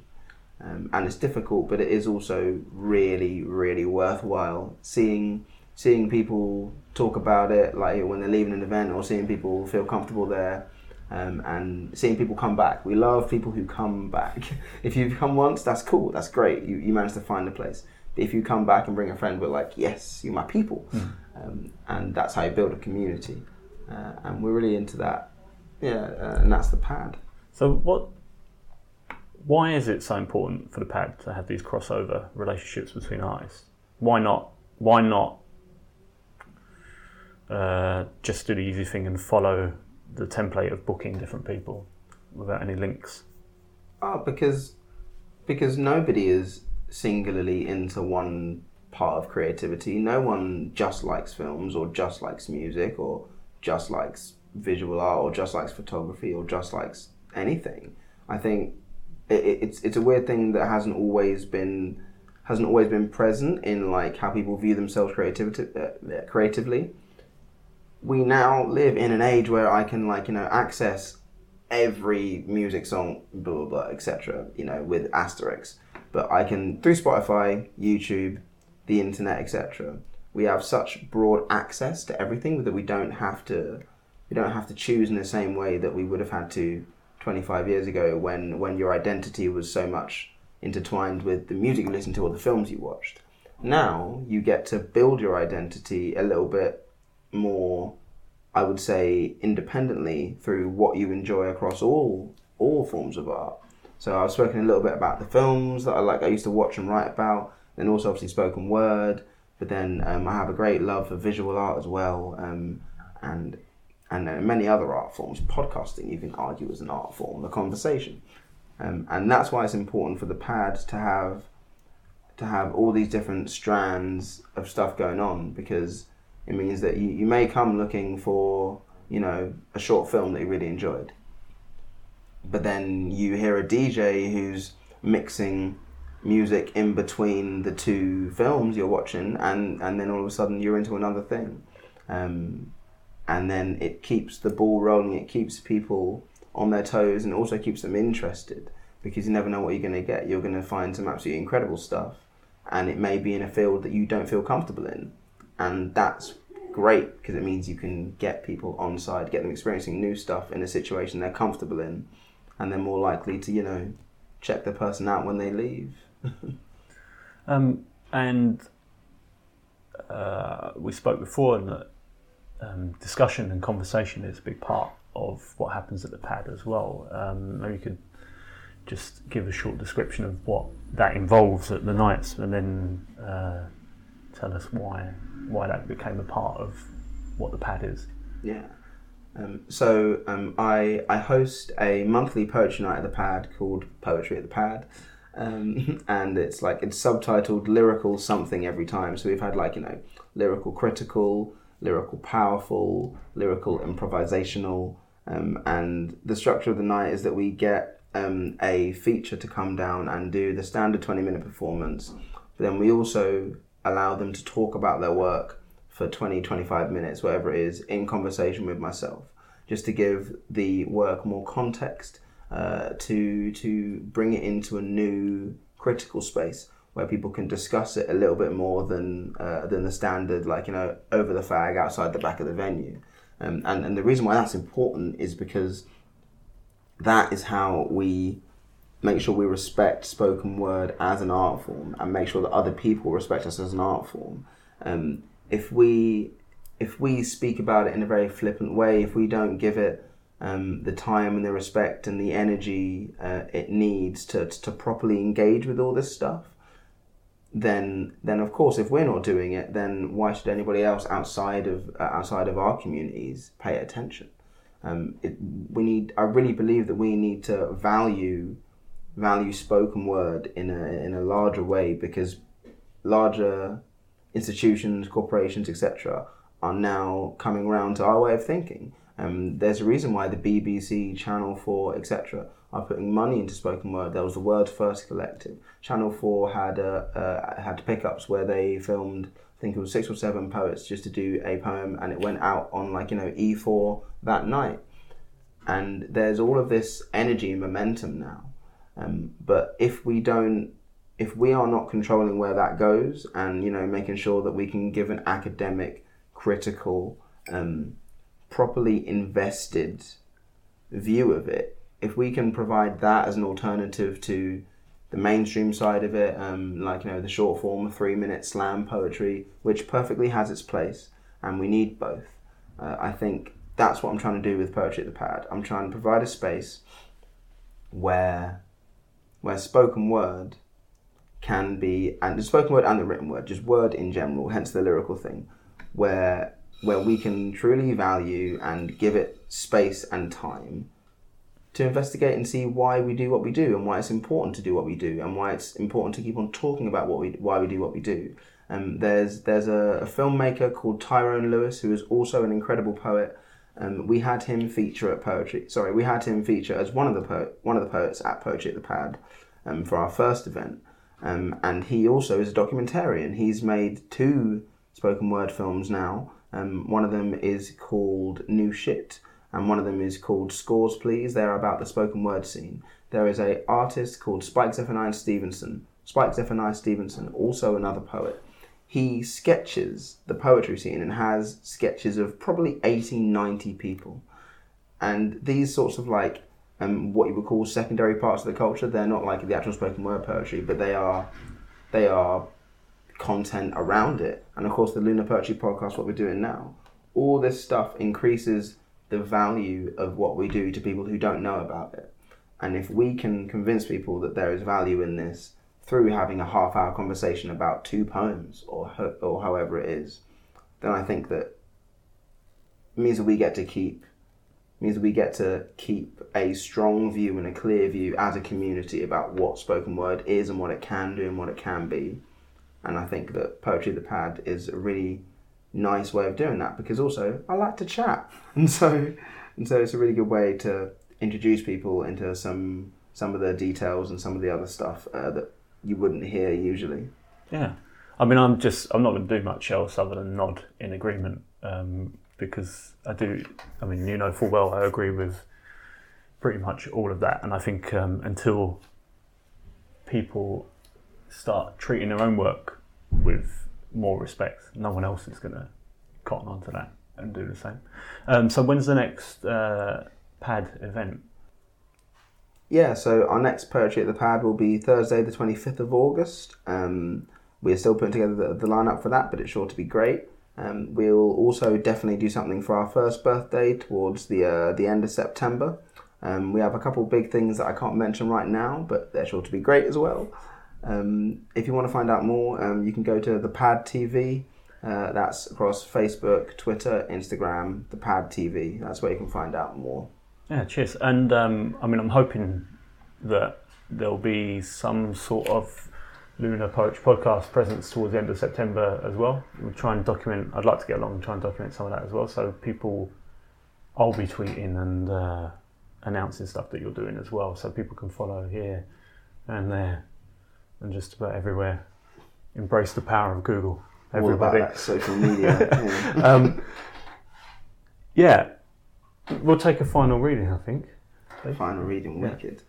S4: Um, and it's difficult, but it is also really, really worthwhile seeing seeing people talk about it, like when they're leaving an event, or seeing people feel comfortable there, um, and seeing people come back. We love people who come back. *laughs* if you've come once, that's cool, that's great. You you managed to find a place. But if you come back and bring a friend, we're like, yes, you're my people, um, and that's how you build a community. Uh, and we're really into that, yeah, uh, and that's the pad.
S5: So what? Why is it so important for the pad to have these crossover relationships between artists? Why not? Why not uh, just do the easy thing and follow the template of booking different people without any links?
S4: Oh, because because nobody is singularly into one part of creativity. No one just likes films or just likes music or just likes visual art or just likes photography or just likes anything. I think it- it's it's a weird thing that hasn't always been hasn't always been present in like how people view themselves creativity uh, creatively. We now live in an age where I can like you know access every music song, blah blah blah, etc. You know, with asterisks. But I can through Spotify, YouTube, the internet, etc. We have such broad access to everything that we don't have to we don't have to choose in the same way that we would have had to 25 years ago when when your identity was so much intertwined with the music you listened to or the films you watched. Now you get to build your identity a little bit more I would say independently through what you enjoy across all all forms of art. So I've spoken a little bit about the films that I like. I used to watch and write about. and also obviously spoken word. But then um, I have a great love for visual art as well, um, and and many other art forms. Podcasting you can argue is an art form, the conversation, um, and that's why it's important for the pad to have to have all these different strands of stuff going on because it means that you, you may come looking for you know a short film that you really enjoyed. But then you hear a dj who's mixing music in between the two films you're watching and and then all of a sudden you're into another thing. Um, and then it keeps the ball rolling it keeps people on their toes and also keeps them interested because you never know what you're going to get. You're going to find some absolutely incredible stuff and it may be in a field that you don't feel comfortable in and that's great because it means you can get people on side, get them experiencing new stuff in a situation they're comfortable in, and they're more likely to, you know, check the person out when they leave. *laughs*
S5: Um, and uh, we spoke before and that um, discussion and conversation is a big part of what happens at the pad as well. Um, maybe you could just give a short description of what that involves at the nights, and then uh, tell us why why that became a part of what the pad is.
S4: Yeah. Um, so um, I I host a monthly poetry night at the Pad called Poetry at the Pad, um, *laughs* and it's like it's subtitled lyrical something every time. So we've had like you know lyrical critical, lyrical powerful, lyrical improvisational, um, and the structure of the night is that we get um, a feature to come down and do the standard twenty minute performance, but then we also allow them to talk about their work for 20, 25 minutes, whatever it is, in conversation with myself, just to give the work more context, uh, to to bring it into a new critical space where people can discuss it a little bit more than uh, than the standard, like you know, over the fag outside the back of the venue. Um, and and the reason why that's important is because that is how we make sure we respect spoken word as an art form and make sure that other people respect us as an art form. Um, if we if we speak about it in a very flippant way, if we don't give it um, the time and the respect and the energy uh, it needs to, to properly engage with all this stuff, then then of course if we're not doing it, then why should anybody else outside of uh, outside of our communities pay attention? Um, it, we need. I really believe that we need to value value spoken word in a in a larger way because larger institutions, corporations, etc., are now coming around to our way of thinking. Um, there's a reason why the BBC, Channel Four, etc., are putting money into spoken word. There was the Words First Collective. Channel Four had uh, uh, had pickups where they filmed. I think it was six or seven poets just to do a poem, and it went out on like you know E4 that night. And there's all of this energy and momentum now. Um, but if we don't, if we are not controlling where that goes, and you know, making sure that we can give an academic, critical, um, properly invested view of it, if we can provide that as an alternative to the mainstream side of it, um, like you know the short form, three minute slam poetry, which perfectly has its place, and we need both. Uh, I think that's what I'm trying to do with Poetry at the Pad. I'm trying to provide a space where where spoken word can be and the spoken word and the written word, just word in general, hence the lyrical thing, where where we can truly value and give it space and time to investigate and see why we do what we do and why it's important to do what we do and why it's important to keep on talking about what we why we do what we do. Um, there's there's a, a filmmaker called Tyrone Lewis who is also an incredible poet. Um, we had him feature at poetry. Sorry, we had him feature as one of the po- one of the poets at Poetry at the Pad um, for our first event. Um, and he also is a documentarian. He's made two spoken word films now. Um, one of them is called New Shit, and one of them is called Scores Please. They're about the spoken word scene. There is a artist called Spike Zephaniah Stevenson. Spike Zephaniah Stevenson, also another poet. He sketches the poetry scene and has sketches of probably 80, 90 people. And these sorts of like um, what you would call secondary parts of the culture, they're not like the actual spoken word poetry, but they are they are content around it. And of course the Lunar Poetry Podcast, what we're doing now, all this stuff increases the value of what we do to people who don't know about it. And if we can convince people that there is value in this through having a half hour conversation about two poems or, or however it is, then I think that means that we get to keep means that we get to keep a strong view and a clear view as a community about what spoken word is and what it can do and what it can be. And I think that Poetry the Pad is a really nice way of doing that because also I like to chat. *laughs* And so and so it's a really good way to introduce people into some some of the details and some of the other stuff uh, that you wouldn't hear usually.
S5: Yeah, I mean, I'm just I'm not going to do much else other than nod in agreement um, because I do. I mean, you know full well I agree with pretty much all of that, and I think um, until people start treating their own work with more respect, no one else is going to cotton onto that and do the same. Um, so when's the next uh, pad event?
S4: Yeah, so our next Poetry at the Pad will be Thursday, the 25th of August. Um, we're still putting together the, the lineup for that, but it's sure to be great. Um, we'll also definitely do something for our first birthday towards the uh, the end of September. Um, we have a couple big things that I can't mention right now, but they're sure to be great as well. Um, if you want to find out more, um, you can go to the Pad TV. Uh, that's across Facebook, Twitter, Instagram. The Pad TV. That's where you can find out more.
S5: Yeah, cheers. And um, I mean, I'm hoping that there'll be some sort of Lunar Poetry podcast presence towards the end of September as well. We'll try and document. I'd like to get along and try and document some of that as well. So people, I'll be tweeting and uh, announcing stuff that you're doing as well, so people can follow here and there and just about everywhere. Embrace the power of Google,
S4: All about
S5: everybody.
S4: that social media. yeah. *laughs*
S5: Um, yeah, we'll take a final reading, I think.
S4: Final reading,
S5: Yeah.
S4: wicked.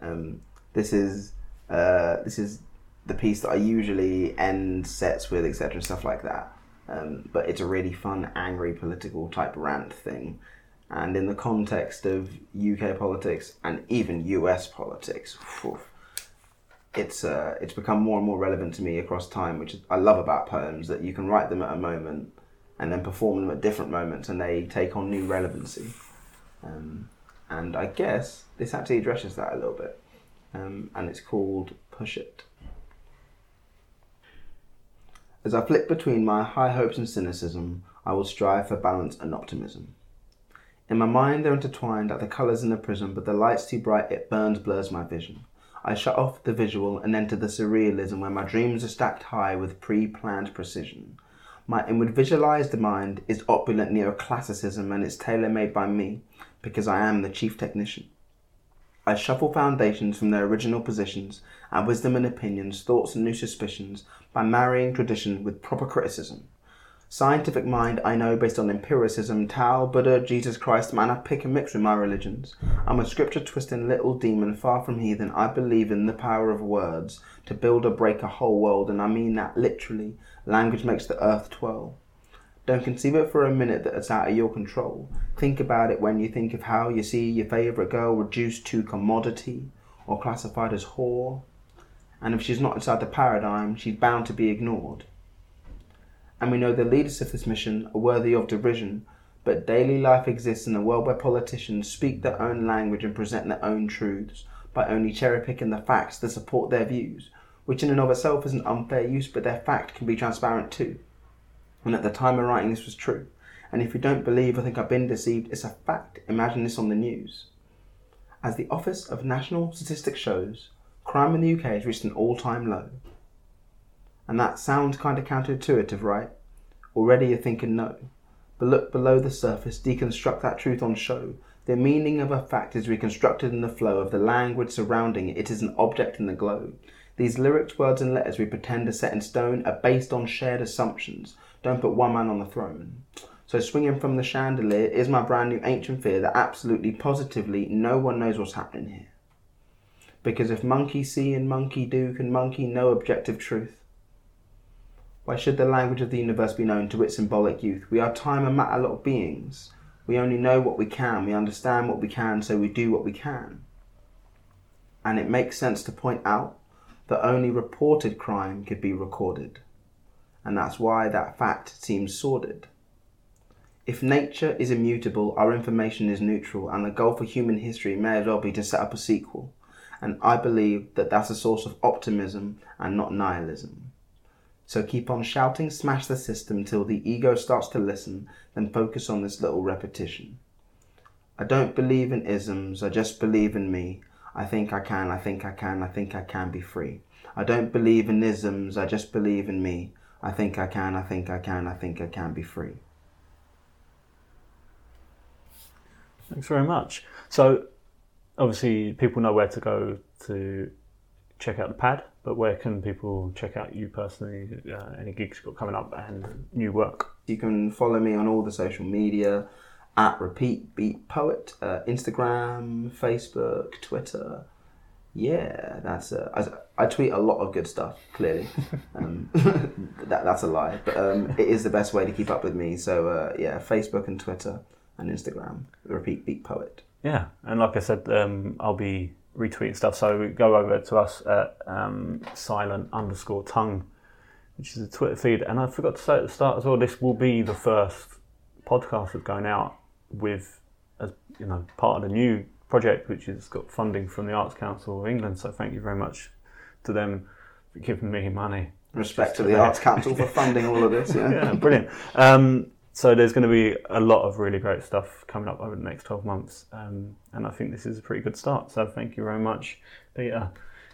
S4: Um, this is uh, this is the piece that I usually end sets with, etc., stuff like that. Um, but it's a really fun, angry political type rant thing, and in the context of UK politics and even US politics, it's uh, it's become more and more relevant to me across time, which I love about poems that you can write them at a moment and then perform them at different moments, and they take on new relevancy. Um, and I guess this actually addresses that a little bit. Um, and it's called Push It. As I flick between my high hopes and cynicism, I will strive for balance and optimism. In my mind, they're intertwined like the colours in a prism, but the light's too bright, it burns, blurs my vision. I shut off the visual and enter the surrealism where my dreams are stacked high with pre planned precision. My inward visualized mind is opulent neoclassicism and it's tailor made by me because I am the chief technician. I shuffle foundations from their original positions, add wisdom and opinions, thoughts and new suspicions, by marrying tradition with proper criticism. Scientific mind, I know based on empiricism, Tao, Buddha, Jesus Christ, man, I pick and mix with my religions. I'm a scripture twisting little demon, far from heathen. I believe in the power of words to build or break a whole world, and I mean that literally. Language makes the earth twirl. Don't conceive it for a minute that it's out of your control. Think about it when you think of how you see your favourite girl reduced to commodity or classified as whore. and if she's not inside the paradigm, she's bound to be ignored. And we know the leaders of this mission are worthy of derision, but daily life exists in a world where politicians speak their own language and present their own truths by only cherry picking the facts that support their views, which in and of itself is an unfair use, but their fact can be transparent too. And at the time of writing, this was true. And if you don't believe or think I've been deceived, it's a fact. Imagine this on the news. As the Office of National Statistics shows, crime in the UK has reached an all time low. And that sounds kind of counterintuitive, right? Already you're thinking no. But look below the surface, deconstruct that truth on show. The meaning of a fact is reconstructed in the flow of the language surrounding it. It is an object in the globe. These lyrics, words, and letters we pretend are set in stone are based on shared assumptions. Don't put one man on the throne. So, swinging from the chandelier is my brand new ancient fear that absolutely, positively, no one knows what's happening here. Because if monkey see and monkey do, can monkey know objective truth? Why should the language of the universe be known to its symbolic youth? We are time and matter lot beings. We only know what we can, we understand what we can, so we do what we can. And it makes sense to point out that only reported crime could be recorded. And that's why that fact seems sordid. If nature is immutable, our information is neutral, and the goal for human history may as well be to set up a sequel. And I believe that that's a source of optimism and not nihilism. So keep on shouting, smash the system till the ego starts to listen, then focus on this little repetition. I don't believe in isms, I just believe in me. I think I can, I think I can, I think I can be free. I don't believe in isms, I just believe in me. I think I can, I think I can, I think I can be free.
S5: Thanks very much. So, obviously, people know where to go to check out the pad, but where can people check out you personally? Uh, any gigs you've got coming up and new work?
S4: You can follow me on all the social media at Repeat Beat Poet, uh, Instagram, Facebook, Twitter. Yeah, that's uh, I, I tweet a lot of good stuff. Clearly, *laughs* um, *laughs* that that's a lie, but um, it is the best way to keep up with me. So uh, yeah, Facebook and Twitter and Instagram. Repeat Beat Poet.
S5: Yeah, and like I said, um, I'll be retweeting stuff. So go over to us at um, silent underscore tongue, which is a Twitter feed. And I forgot to say at the start as well, this will be the first podcast that's going out with, as you know, part of the new project, which has got funding from the Arts Council of England. So thank you very much to them for giving me money.
S4: Respect to the Arts Council for *laughs* funding all of this. Yeah,
S5: yeah brilliant. Um, so there's going to be a lot of really great stuff coming up over the next 12 months, um, and I think this is a pretty good start. So thank you very much, Peter.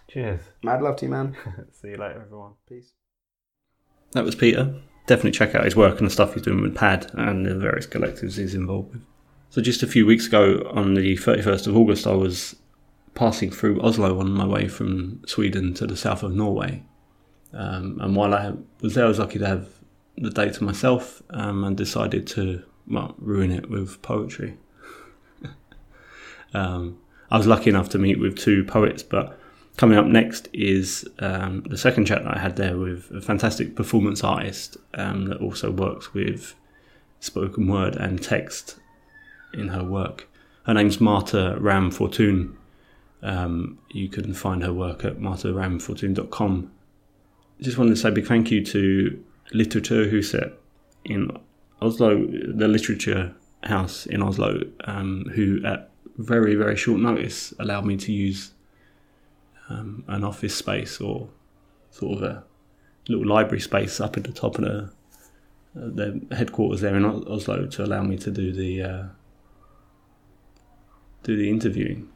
S5: Cheers.
S4: Mad love to you, man. *laughs*
S5: See you later, everyone.
S4: Peace.
S1: That was Peter. Definitely check out his work and the stuff he's doing with Pad and the various collectives he's involved with. So just a few weeks ago, on the 31st of August, I was passing through Oslo on my way from Sweden to the south of Norway. Um, and while I was there, I was lucky to have the day to myself um, and decided to well, ruin it with poetry. *laughs* um, I was lucky enough to meet with two poets, but coming up next is um, the second chat that I had there with a fantastic performance artist um, that also works with spoken word and text in her work. Her name's Marta Ram Fortune. Um, you can find her work at martaramfortune.com. Just wanted to say a big thank you to Litteraturhuset in Oslo, the literature house in Oslo, um, who at very, very short notice allowed me to use um, an office space or sort of a little library space up at the top of the, uh, headquarters there in Oslo to allow me to do the uh, do the interviewing,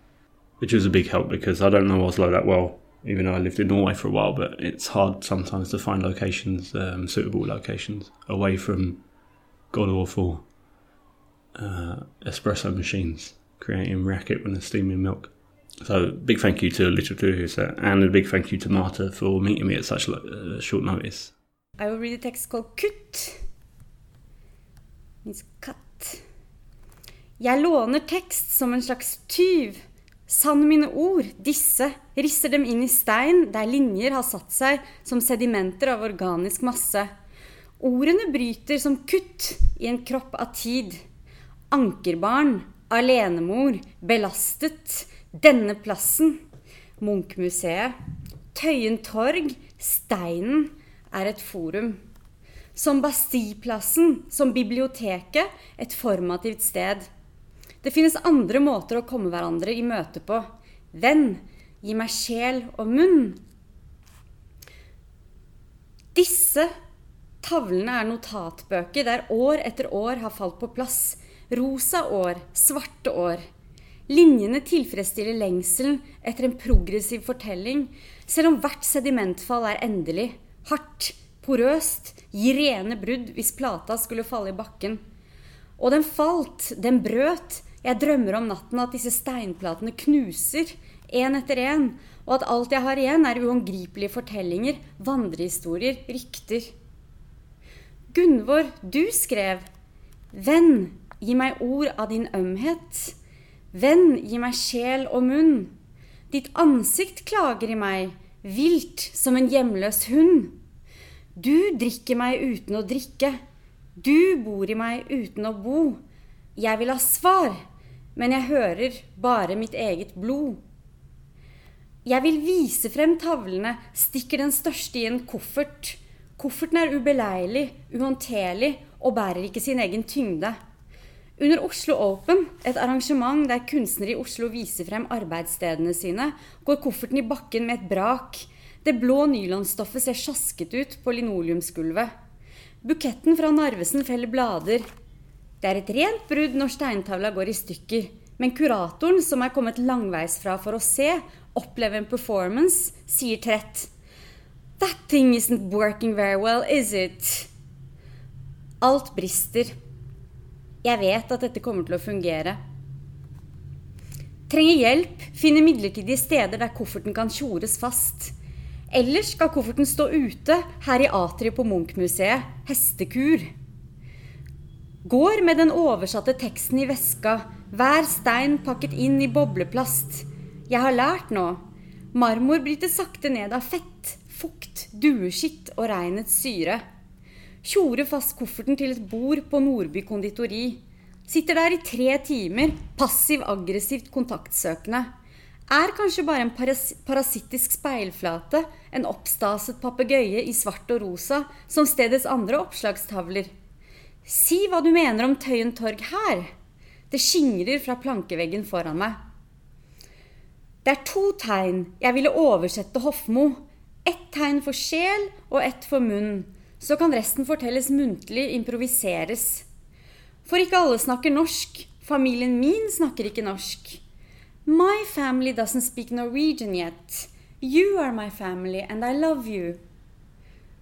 S1: which was a big help because I don't know Oslo that well even though I lived in Norway for a while, but it's hard sometimes to find locations, um, suitable locations, away from god awful uh, espresso machines creating racket when they're steaming milk. So, big thank you to Litteraturhuset and a big thank you to Marta for meeting me at such uh, short notice.
S6: I will read a text called Kutt. It's cut. Jeg låner tekst som en slags tyv. Sann mine ord, disse, risser dem inn i stein der linjer har satt seg som sedimenter av organisk masse. Ordene bryter som kutt i en kropp av tid. Ankerbarn, alenemor, belastet, denne plassen. Munchmuseet, Tøyen torg, Steinen, er et forum. Som Bastilleplassen, som biblioteket, et formativt sted. Det finnes andre måter å komme hverandre i møte på. Venn, gi meg sjel og munn. Disse tavlene er notatbøker der år etter år har falt på plass. Rosa år, svarte år. Linjene tilfredsstiller lengselen etter en progressiv fortelling, selv om hvert sedimentfall er endelig, hardt, porøst, gir rene brudd hvis plata skulle falle i bakken. Og den falt, den brøt. Jeg drømmer om natten at disse steinplatene knuser, én etter én, og at alt jeg har igjen, er uangripelige fortellinger, vandrehistorier, rykter. Gunvor, du skrev Venn, gi meg ord av din ømhet. Venn, gi meg sjel og munn. Ditt ansikt klager i meg, vilt som en hjemløs hund. Du drikker meg uten å drikke. Du bor i meg uten å bo. Jeg vil ha svar, men jeg hører bare mitt eget blod. Jeg vil vise frem tavlene, stikker den største i en koffert. Kofferten er ubeleilig, uhåndterlig og bærer ikke sin egen tyngde. Under Oslo Open, et arrangement der kunstnere i Oslo viser frem arbeidsstedene sine, går kofferten i bakken med et brak. Det blå nylonstoffet ser sjasket ut på linoleumsgulvet. Buketten fra Narvesen feller blader. Det er et rent brudd når steintavla går i stykker. Men kuratoren, som er kommet langveisfra for å se, oppleve en performance, sier trett That thing isn't working very well, is it? Alt brister. Jeg vet at dette kommer til å fungere. Trenger hjelp, finner midlertidige steder der kofferten kan tjores fast. Ellers skal kofferten stå ute her i atriet på Munch-museet, hestekur. Går med den oversatte teksten i veska, hver stein pakket inn i bobleplast. Jeg har lært nå. Marmor bryter sakte ned av fett, fukt, dueskitt og regnets syre. Tjorer fast kofferten til et bord på Nordby konditori. Sitter der i tre timer, passiv-aggressivt kontaktsøkende. Er kanskje bare en paras parasittisk speilflate, en oppstaset papegøye i svart og rosa, som stedets andre oppslagstavler. Si hva du mener om Tøyen torg her. Det skingrer fra plankeveggen foran meg. Det er to tegn jeg ville oversette Hofmo. Ett tegn for sjel og ett for munn. Så kan resten fortelles muntlig, improviseres. For ikke alle snakker norsk. Familien min snakker ikke norsk. My family doesn't speak Norwegian yet. You are my family, and I love you.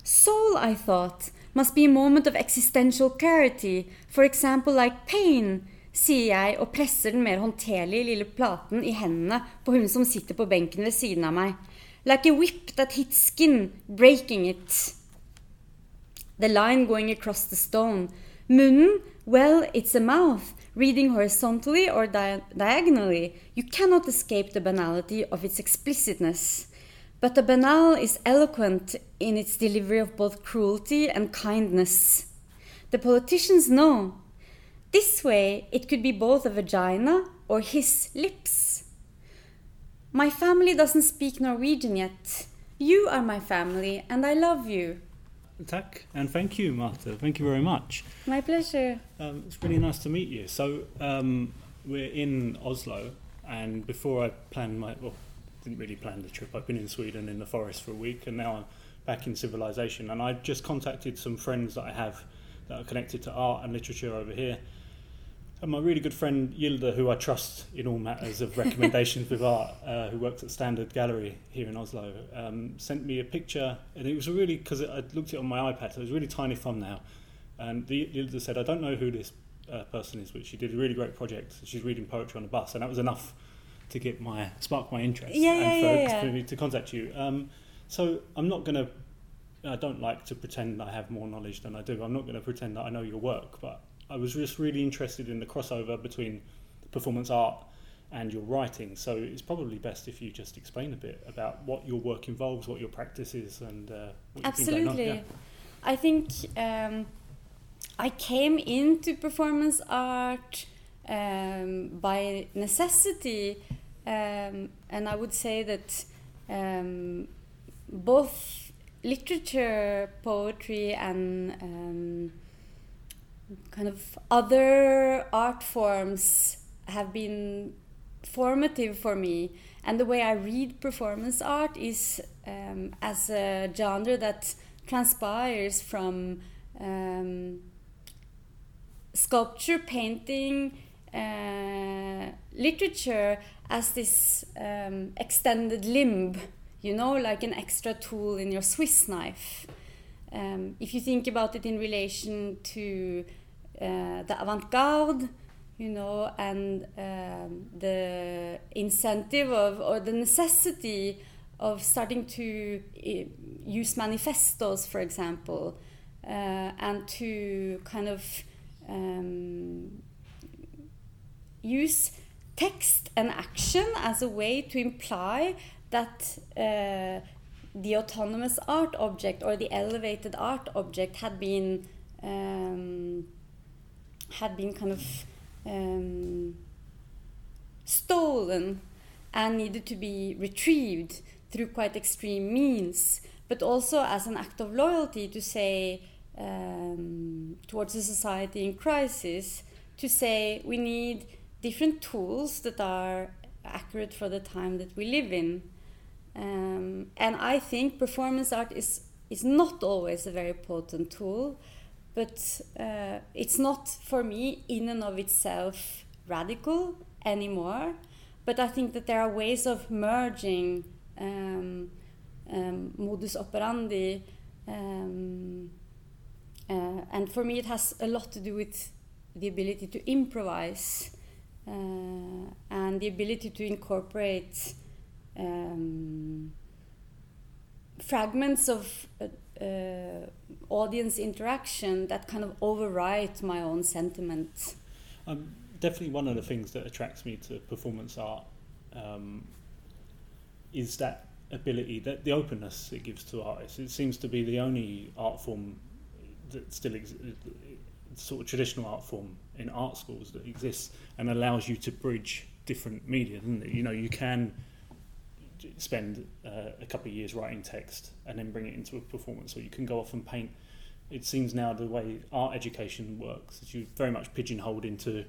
S6: Soul, I thought, must be a moment of existential clarity, for example like pain, sier jeg og presser den mer håndterlige lille platen i hendene på hun som sitter på benken ved siden av meg. Like a whip that hits skin, breaking it. The line going across the stone. Munnen, well, it's a mouth, reading horizontally or di diagonally. You cannot escape the banality of its explicitness. But the banal is eloquent in its delivery of both cruelty and kindness. The politicians know. This way, it could be both a vagina or his lips. My family doesn't speak Norwegian yet. You are my family, and I love you.
S5: Tack, and thank you, Marta. Thank you very much.
S6: My pleasure.
S5: Um, it's really nice to meet you. So um, we're in Oslo, and before I planned my well, didn't really plan the trip. I've been in Sweden in the forest for a week, and now I'm back in civilization. And I just contacted some friends that I have that are connected to art and literature over here. And my really good friend Yilda, who I trust in all matters of *laughs* recommendations with art, uh, who works at Standard Gallery here in Oslo, um, sent me a picture, and it was a really because I looked at it on my iPad, so it was a really tiny thumbnail. And the, Yilda said, "I don't know who this uh, person is, but she did a really great project. She's reading poetry on the bus, and that was enough to get my spark my interest
S6: Yeah,
S5: and
S6: yeah,
S5: for,
S6: yeah,
S5: for me to contact you. Um, so I'm not going to. I don't like to pretend I have more knowledge than I do. I'm not going to pretend that I know your work, but I was just really interested in the crossover between performance art and your writing. So it's probably best if you just explain a bit about what your work involves, what your practice is, and uh, what you've been going.
S6: Absolutely.
S5: Yeah.
S6: I think um, I came into performance art um, by necessity, um, and I would say that um, both literature, poetry, and um, kind of other art forms have been formative for me. And the way I read performance art is um, as a genre that transpires from um, sculpture, painting, uh, literature as this um, extended limb, you know, like an extra tool in your Swiss knife. Um, if you think about it in relation to uh, the avant garde, you know, and um, the incentive of or the necessity of starting to use manifestos, for example, uh, and to kind of um, use text and action as a way to imply that uh, the autonomous art object or the elevated art object had been um, had been kind of um, stolen and needed to be retrieved through quite extreme means, but also as an act of loyalty to say um, towards a society in crisis, to say we need different tools that are accurate for the time that we live in. Um, and I think performance art is is not always a very potent tool, but uh, it's not for me in and of itself radical anymore. But I think that there are ways of merging um, um, modus operandi, um, uh, and for me it has a lot to do with the ability to improvise and the ability to incorporate um, fragments of uh, uh, audience interaction that kind of overwrite my own sentiment.
S1: Um, definitely one of the things that attracts me to performance art um, is that ability, that the openness it gives to artists. It seems to be the only art form that still exists, sort of traditional art form in art schools that exists and allows you to bridge different media, doesn't it? You know, you can spend uh, a couple of years writing text and then bring it into a performance, or you can go off and paint. It seems now the way art education works is you very much pigeonholed into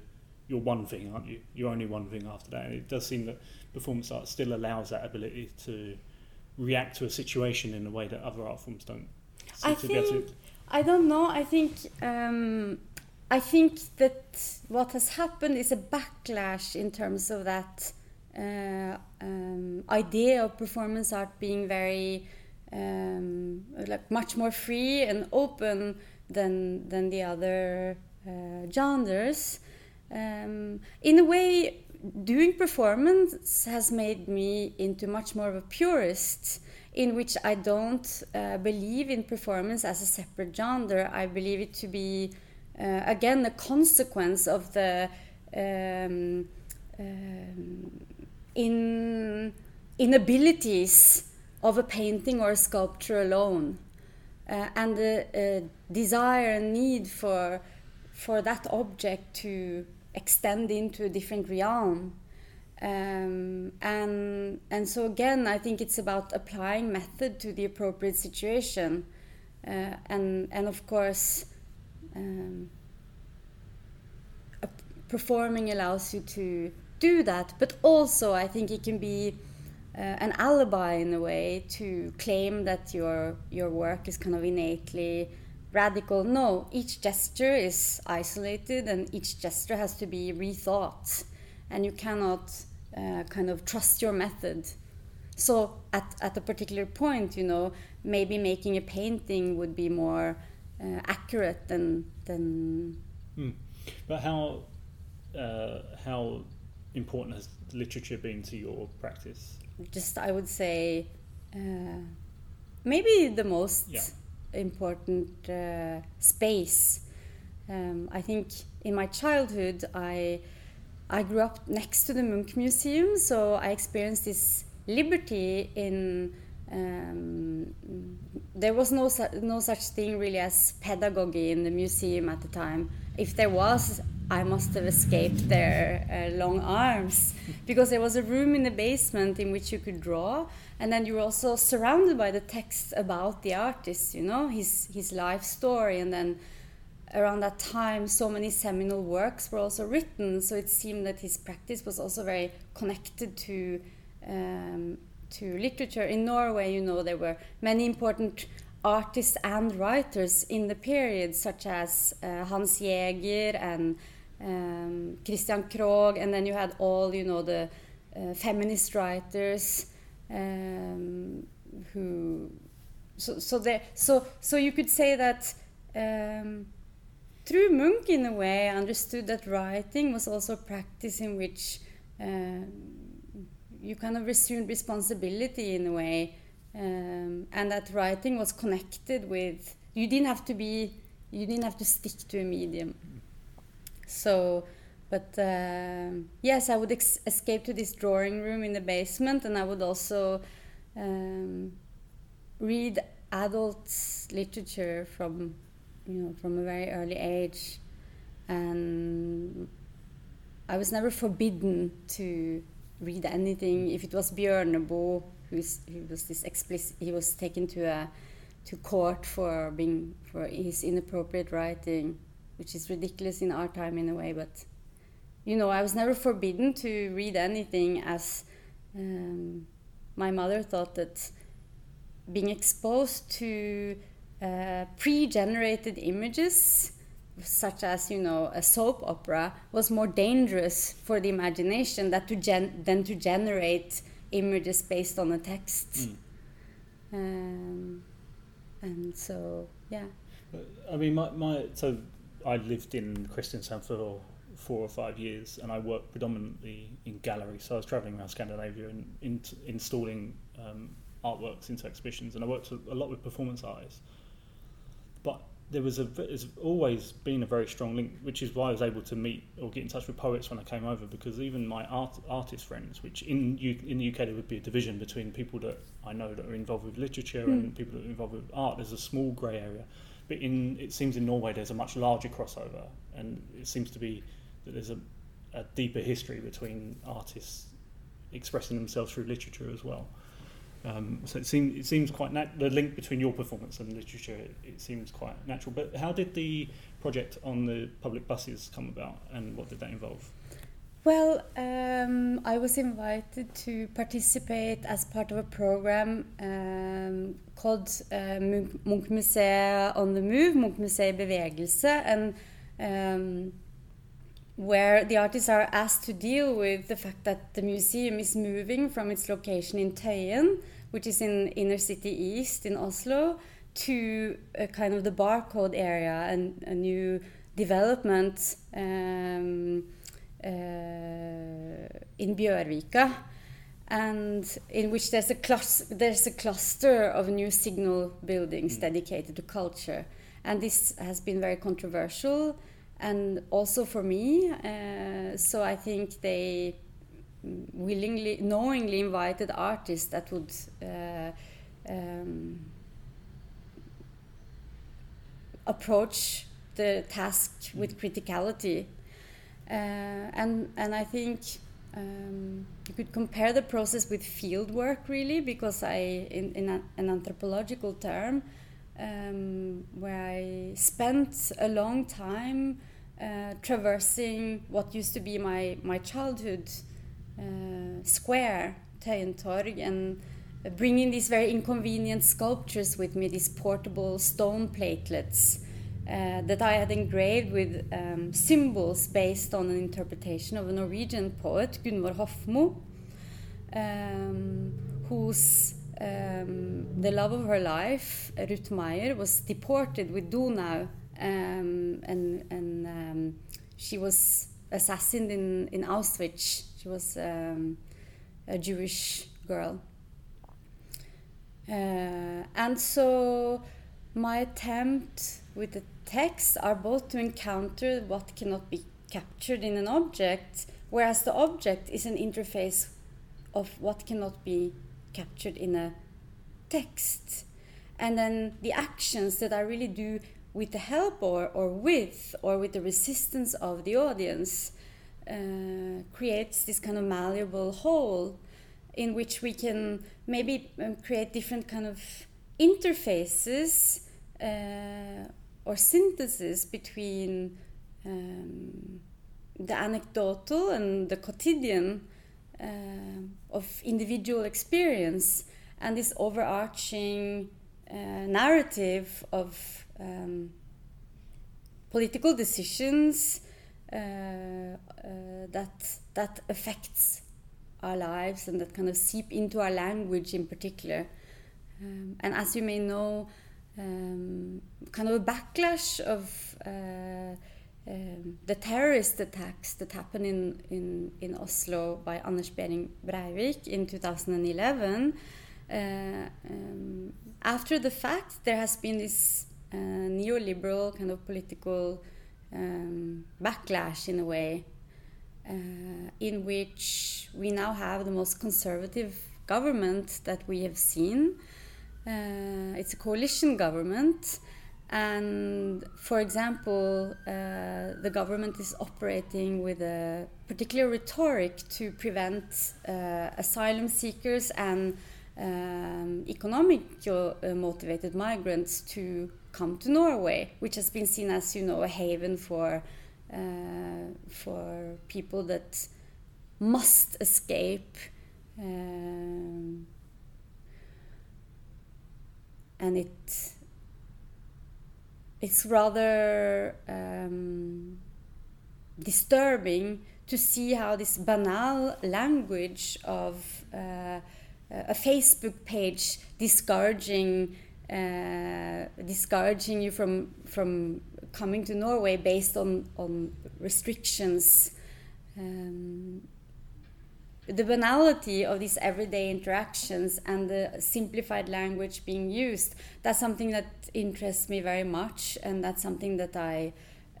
S1: you're one thing, aren't you? You're only one thing after that. And it does seem that performance art still allows that ability to react to a situation in a way that other art forms don't.
S6: I think I don't know. I think um, I think that what has happened is a backlash in terms of that uh, um, idea of performance art being very um, like much more free and open than than the other uh, genres. Um, in a way, doing performance has made me into much more of a purist in which I don't uh, believe in performance as a separate genre. I believe it to be, uh, again, a consequence of the um, um, in inabilities of a painting or a sculpture alone, uh, and the uh, desire and need for for that object to extend into a different realm. Um, and and so again, I think it's about applying method to the appropriate situation, uh, and and of course, um, performing allows you to do that. But also, I think it can be uh, an alibi in a way to claim that your your work is kind of innately radical. No, each gesture is isolated, and each gesture has to be rethought, and you cannot uh, kind of trust your method. So at, at a particular point, you know, maybe making a painting would be more uh, accurate than than.
S1: Mm. But how uh, how important has literature been to your practice?
S6: Just I would say uh, maybe the most yeah. important uh, space. Um, I think in my childhood I I grew up next to the Munch Museum, so I experienced this liberty in. Um, there was no su no such thing really as pedagogy in the museum at the time. If there was, I must have escaped their uh, long arms *laughs* because there was a room in the basement in which you could draw, and then you were also surrounded by the text about the artist, you know, his his life story, and then around that time, so many seminal works were also written. So it seemed that his practice was also very connected to um, to literature. In Norway, you know, there were many important artists and writers in the period, such as uh, Hans Jæger and um, Christian Krogh, and then you had all, you know, the uh, feminist writers um, who. So, so there, so so you could say that um, through Munch, in a way, I understood that writing was also a practice in which uh, you kind of assumed responsibility in a way, um, and that writing was connected with. You didn't have to be. You didn't have to stick to a medium. So, but uh, yes, I would escape to this drawing room in the basement, and I would also um, read adult literature from you know, from a very early age. And I was never forbidden to read anything. If it was Bjørneboe, who's, who was this explicit, he was taken to a to court for being for his inappropriate writing, which is ridiculous in our time in a way. But you know, I was never forbidden to read anything, as um, my mother thought that being exposed to uh, pre-generated images such as you know a soap opera was more dangerous for the imagination that to gen- than to generate images based on a text. Mm. um, and so yeah.
S5: I mean my, my so i lived in kristiansand for four or five years and i worked predominantly in galleries. So i was traveling around scandinavia and in, installing um, artworks into exhibitions and i worked a lot with performance artists there was a there's always been a very strong link, which is why I was able to meet or get in touch with poets when I came over because even my art artist friends, which in U, in the UK there would be a division between people that I know that are involved with literature mm. and people that are involved with art. There's a small grey area, but in it seems in Norway there's a much larger crossover, and it seems to be that there's a, a deeper history between artists expressing themselves through literature as well. Um, so it seems it seems quite nat- the link between your performance and literature. It, it, seems quite natural. But how did the project on the public buses come about, and what did that involve?
S6: Well, um, I was invited to participate as part of a program um, called uh, on the Move, Munch Museet Bevegelse, and um, where the artists are asked to deal with the fact that the museum is moving from its location in Tøyen which is in inner city east in Oslo, to a kind of the barcode area and a new development um, uh, in Bjørvika, and in which there's a there's a cluster of new signal buildings mm. dedicated to culture, and this has been very controversial, and also for me. Uh, so I think they willingly, knowingly invited artists that would uh, um, approach the task with criticality. Uh, and, and I think um, you could compare the process with field work, really, because I, in, in a, an anthropological term, um, where I spent a long time uh, traversing what used to be my, my childhood square, Tøyentorg, and bringing these very inconvenient sculptures with me, these portable stone platelets uh, that I had engraved with um, symbols based on an interpretation of a Norwegian poet, Gunvor Hofmo, um, whose um, the love of her life, Ruth Meyer, was deported with Donau, um, and, and um, she was assassinated in, in Auschwitz she was um, a Jewish girl. Uh, and so my attempt with the text are both to encounter what cannot be captured in an object, whereas the object is an interface of what cannot be captured in a text. And then the actions that I really do with the help or, or with or with the resistance of the audience, uh, creates this kind of malleable whole in which we can maybe um, create different kind of interfaces uh, or synthesis between um, the anecdotal and the quotidian uh, of individual experience and this overarching uh, narrative of um, political decisions that that affects our lives and that kind of seep into our language in particular. Um, and as you may know, um, kind of a backlash of uh, um, the terrorist attacks that happened in, in, in Oslo by Anders Behring Breivik in 2011. Uh, um, after the fact, there has been this uh, neoliberal kind of political um, backlash in a way, uh, in which we now have the most conservative government that we have seen. Uh, it's a coalition government and for example, uh, the government is operating with a particular rhetoric to prevent uh, asylum seekers and um, economic uh, motivated migrants to come to Norway, which has been seen as, you know, a haven for uh, for people that must escape. Um, and it it's rather um, disturbing to see how this banal language of uh, a Facebook page discouraging uh, discouraging you from from coming to Norway based on on restrictions. Um, the banality of these everyday interactions and the simplified language being used that's something that interests me very much and that's something that i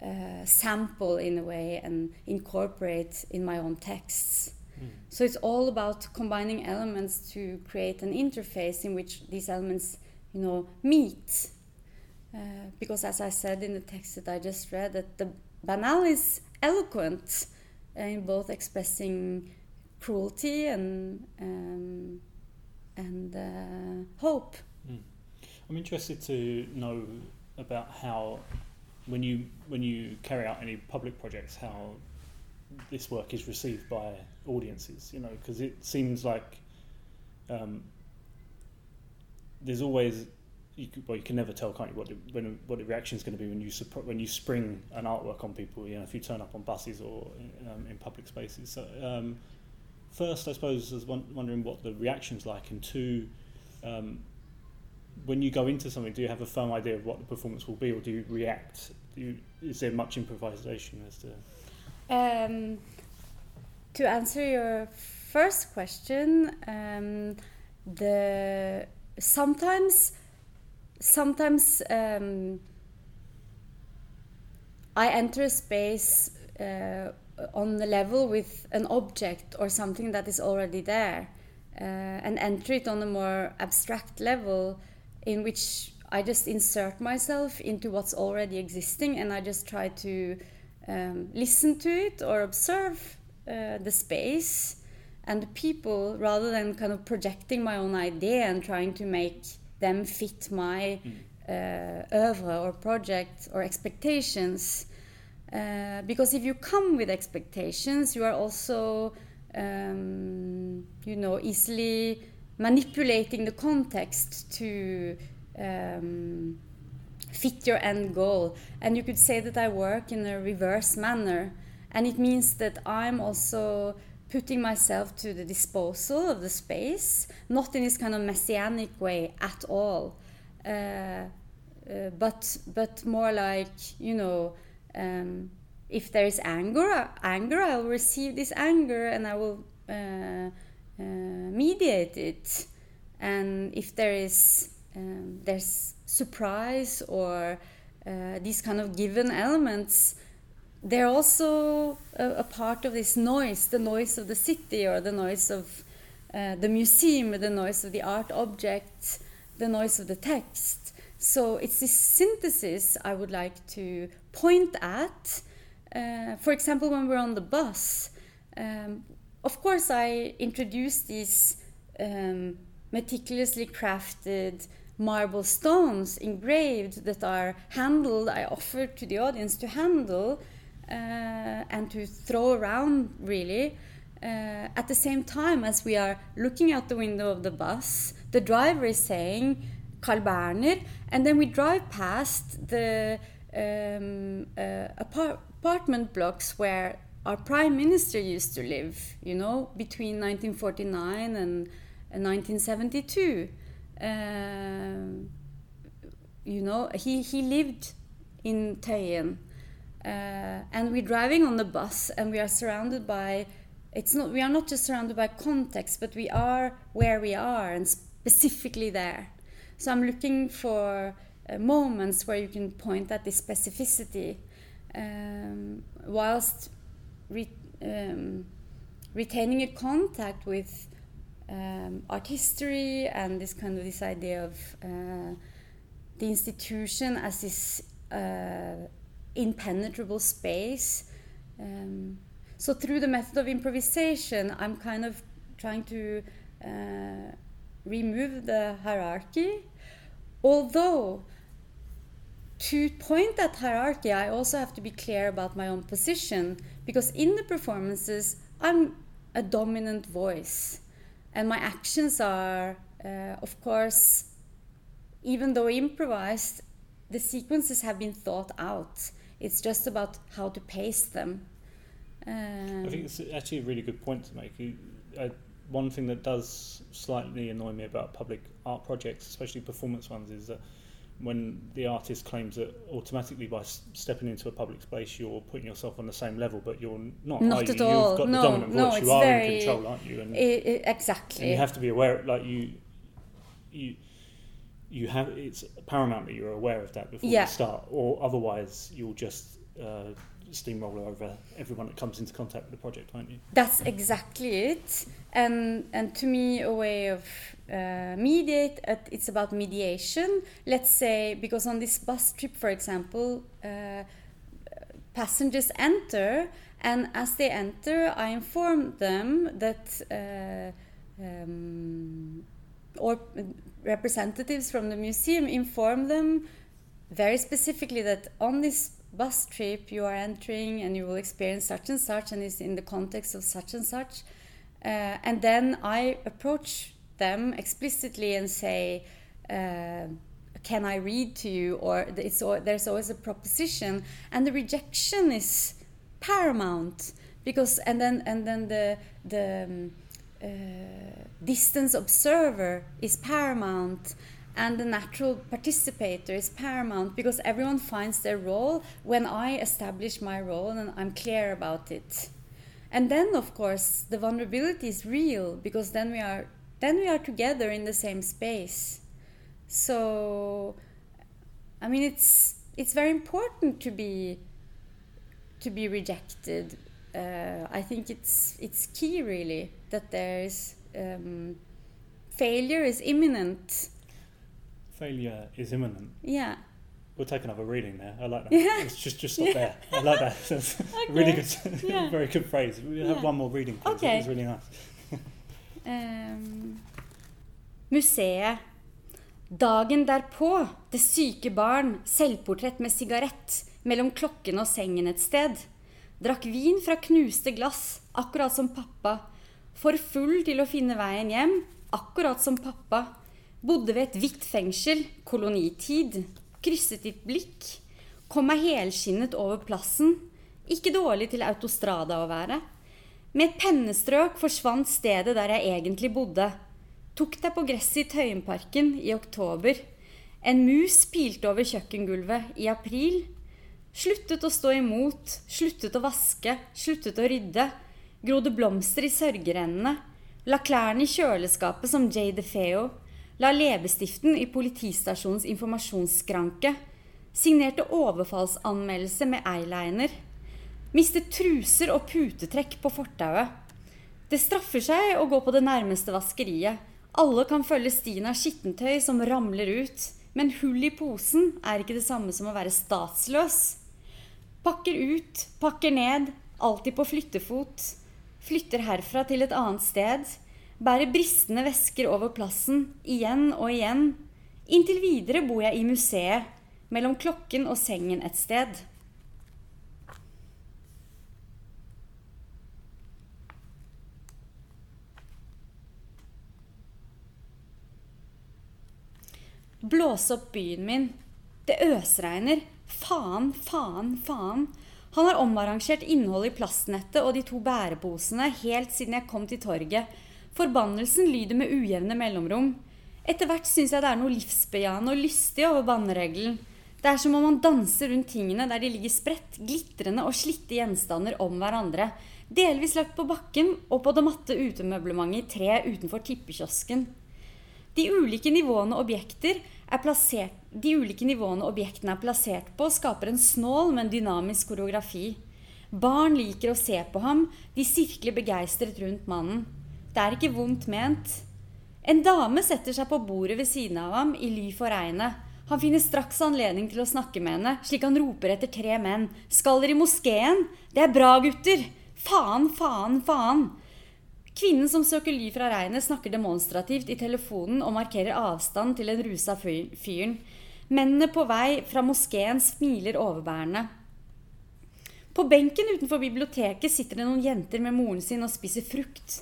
S6: uh, sample in a way and incorporate in my own texts mm. so it's all about combining elements to create an interface in which these elements you know meet uh, because as i said in the text that i just read that the banal is eloquent in both expressing cruelty and um, and uh, hope. Mm.
S7: I'm interested to know about how, when you when you carry out any public projects, how this work is received by audiences. You know, because it seems like um, there's always you well, you can never tell, can't you, what the, when, what the reaction is going to be when you when you spring an artwork on people. You know, if you turn up on buses or um, in public spaces. So, um, first, I suppose, I was wondering what the reaction's like, and two, um, when you go into something, do you have a firm idea of what the performance will be, or do you react? Do you, is there much improvisation as to?
S6: Um, to answer your first question, um, the sometimes, sometimes um, I enter a space. Uh, on the level with an object or something that is already there uh, and enter it on a more abstract level in which I just insert myself into what's already existing and I just try to um, listen to it or observe uh, the space and people rather than kind of projecting my own idea and trying to make them fit my mm. uh, oeuvre or project or expectations. Uh, because if you come with expectations, you are also, um, you know, easily manipulating the context to um, fit your end goal. And you could say that I work in a reverse manner. And it means that I'm also putting myself to the disposal of the space, not in this kind of messianic way at all, uh, uh, but but more like you know um, if there is anger, anger, I will receive this anger and I will uh, uh, mediate it. And if there is um, there's surprise or uh, these kind of given elements, they're also a, a, part of this noise, the noise of the city or the noise of uh, the museum, the noise of the art object, the noise of the text. So it's this synthesis I would like to point at. Uh, for example, when we're on the bus, um, of course, I introduce these um, meticulously crafted marble stones engraved that are handled. I offer to the audience to handle and to throw around, really. Uh, at the same time as we are looking out the window of the bus, the driver is saying Carl and then we drive past the um, uh, apart apartment blocks where our prime minister used to live, you know, between 1949 and, and 1972. Um, you know, he, he lived in Tøyen. Uh, and we're driving on the bus and we are surrounded by it's not we are not just surrounded by context but we are where we are and specifically there. So i'm looking for uh, moments where you can point at the specificity um, whilst re um, retaining a contact with um, art history and this kind of this idea of uh, the institution as this uh, impenetrable space. Um, so through the method of improvisation, I'm kind of trying to uh, remove the hierarchy, although to point at hierarchy, I also have to be clear about my own position because in the performances, I'm a dominant voice, and my actions are, uh, of course, even though improvised, the sequences have been thought out. It's just about how to pace them.
S7: I think it's actually a really good point to make. You, uh, one thing that does slightly annoy me about public art projects, especially performance ones, is that when the artist claims that automatically by s- stepping into a public space you're putting yourself on the same level, but you're not.
S6: Not
S7: you?
S6: at all.
S7: You've got
S6: No,
S7: the dominant
S6: no,
S7: voice.
S6: it's
S7: You are
S6: very-
S7: in control, aren't you? And,
S6: I- I-
S7: and
S6: exactly.
S7: you have to be aware, like you, you, you have. It's paramount that you're aware of that before
S6: Yeah.
S7: you start, or otherwise you'll just uh, steamroller over everyone that comes into contact with the project, won't you?
S6: That's exactly it. And and to me, a way of uh, mediate. uh, It's about mediation. Let's say because on this bus trip, for example, uh, passengers enter, and as they enter, I inform them that. Uh, um, or representatives from the museum inform them very specifically that on this bus trip you are entering and you will experience such and such and it's in the context of such and such uh, and then i approach them explicitly and say uh, can i read to you? Or al- there's always a proposition and the rejection is paramount because and then and then the the um, uh, distance observer is paramount and the natural participator is paramount because everyone finds their role when I establish my role and I'm clear about it. And then of course the vulnerability is real because then we are then we are together in the same space. So I mean it's it's very important to be to be rejected. Uh, I think it's it's key really that there is um, failure is imminent.
S7: Failure is imminent.
S6: Yeah.
S7: We'll take another reading there. I like that.
S6: Yeah.
S7: It's just just stop there. I like that. *laughs* That's okay. really good,
S6: Yeah.
S7: very good phrase. We have
S6: Yeah.
S7: one more reading. Please.
S6: Okay.
S7: It was really nice.
S6: Um, museet. Dagen derpå, det syke barn, selvportrett med sigarett, mellom klokken og sengen et sted. Drakk vin fra knuste glass, akkurat som pappa. For full til å finne veien hjem, akkurat som pappa. Bodde ved et hvitt fengsel, kolonitid. Krysset ditt blikk. Kom meg helskinnet over plassen. Ikke dårlig til autostrada å være. Med et pennestrøk forsvant stedet der jeg egentlig bodde. Tok deg på gresset i Tøyenparken i oktober. En mus pilte over kjøkkengulvet i april. Sluttet å stå imot, sluttet å vaske, sluttet å rydde. Grodde blomster i sørgerendene. La klærne i kjøleskapet som Jay DeFeo. La leppestiften i politistasjonens informasjonsskranke. Signerte overfallsanmeldelse med eyeliner. Mistet truser og putetrekk på fortauet. Det straffer seg å gå på det nærmeste vaskeriet. Alle kan følge stien av skittentøy som ramler ut. Men hull i posen er ikke det samme som å være statsløs. Pakker ut, pakker ned, alltid på flyttefot. Flytter herfra til et annet sted. Bærer bristende vesker over plassen, igjen og igjen. Inntil videre bor jeg i museet, mellom klokken og sengen et sted. Blås opp byen min. Det øsregner. Faen, faen, faen. Han har omarrangert innholdet i plastnettet og de to bæreposene helt siden jeg kom til torget. Forbannelsen lyder med ujevne mellomrom. Etter hvert syns jeg det er noe livsbejaende og lystig over banneregelen. Det er som om man danser rundt tingene der de ligger spredt, glitrende og slitte gjenstander om hverandre. Delvis lagt på bakken og på det matte utemøblementet i tre utenfor tippekiosken. De ulike nivåene objekter er plassert, de ulike nivåene objektene er plassert på, skaper en snål, men dynamisk koreografi. Barn liker å se på ham, de sirkler begeistret rundt mannen. Det er ikke vondt ment. En dame setter seg på bordet ved siden av ham i ly for regnet. Han finner straks anledning til å snakke med henne, slik han roper etter tre menn. Skal dere i moskeen? Det er bra, gutter! Faen, faen, faen! Kvinnen som søker ly fra regnet, snakker demonstrativt i telefonen og markerer avstand til den rusa fyren. Mennene på vei fra moskeen smiler overbærende. På benken utenfor biblioteket sitter det noen jenter med moren sin og spiser frukt.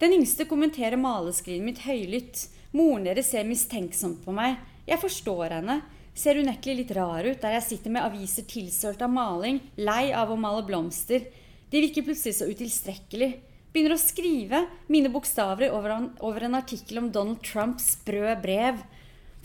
S6: Den yngste kommenterer maleskrinet mitt høylytt. Moren deres ser mistenksomt på meg. Jeg forstår henne. Ser unektelig litt rar ut der jeg sitter med aviser tilsølt av maling, lei av å male blomster. De virker plutselig så utilstrekkelig. Begynner å skrive mine bokstaver over over en artikkel om Donald Trumps sprø brev.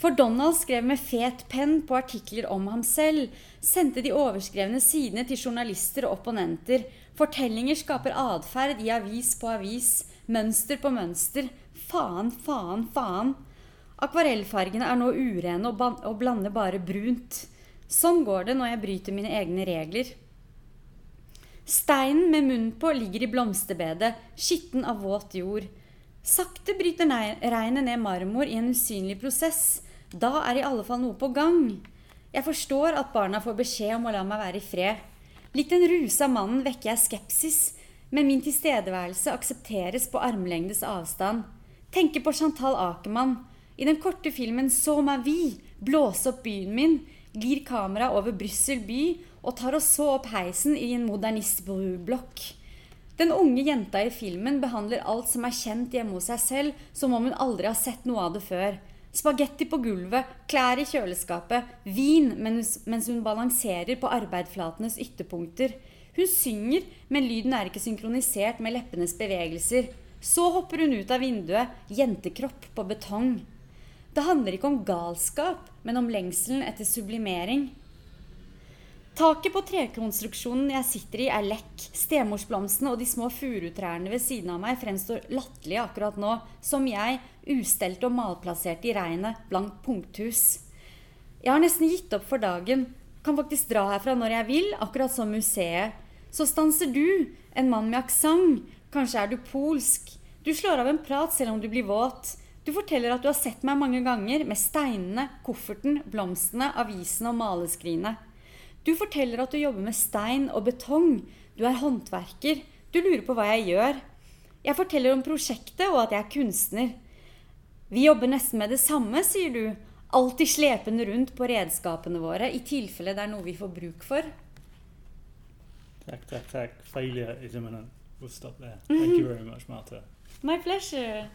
S6: For Donald skrev med fet penn på artikler om ham selv. Sendte de overskrevne sidene til journalister og opponenter. Fortellinger skaper atferd i avis på avis. Mønster på mønster. Faen, faen, faen. Akvarellfargene er nå urene og, og blander bare brunt. Sånn går det når jeg bryter mine egne regler. Steinen med munnen på ligger i blomsterbedet, skitten av våt jord. Sakte bryter regnet ned marmor i en usynlig prosess. Da er i alle fall noe på gang. Jeg forstår at barna får beskjed om å la meg være i fred. Litt den rusa mannen vekker jeg skepsis, men min tilstedeværelse aksepteres på armlengdes avstand. Tenker på Chantal Akermann. I den korte filmen 'Så meg vi', 'Blåse opp byen min', glir kameraet over Brussel by og tar oss så opp heisen i en modernistbrublokk. Den unge jenta i filmen behandler alt som er kjent hjemme hos seg selv, som om hun aldri har sett noe av det før. Spagetti på gulvet, klær i kjøleskapet, vin mens hun balanserer på arbeidsflatenes ytterpunkter. Hun synger, men lyden er ikke synkronisert med leppenes bevegelser. Så hopper hun ut av vinduet, jentekropp på betong. Det handler ikke om galskap, men om lengselen etter sublimering. Taket på trekonstruksjonen jeg sitter i, er lekk. Stemorsblomstene og de små furutrærne ved siden av meg fremstår latterlige akkurat nå, som jeg, ustelt og malplassert i regnet, blankt punkthus. Jeg har nesten gitt opp for dagen. Kan faktisk dra herfra når jeg vil, akkurat som museet. Så stanser du, en mann med aksent. Kanskje er du polsk. Du slår av en prat selv om du blir våt. Du forteller at du har sett meg mange ganger med steinene, kofferten, blomstene, avisene og maleskrinet. Du forteller at du jobber med stein og betong. Du er håndverker. Du lurer på hva jeg gjør. Jeg forteller om prosjektet og at jeg er kunstner. Vi jobber nesten med det samme, sier du. Alltid slepende rundt på redskapene våre i tilfelle det er noe vi får bruk for.
S7: Takk, takk, takk. Failure is imminent. We'll stop there. Thank you very much, Martha.
S6: My pleasure.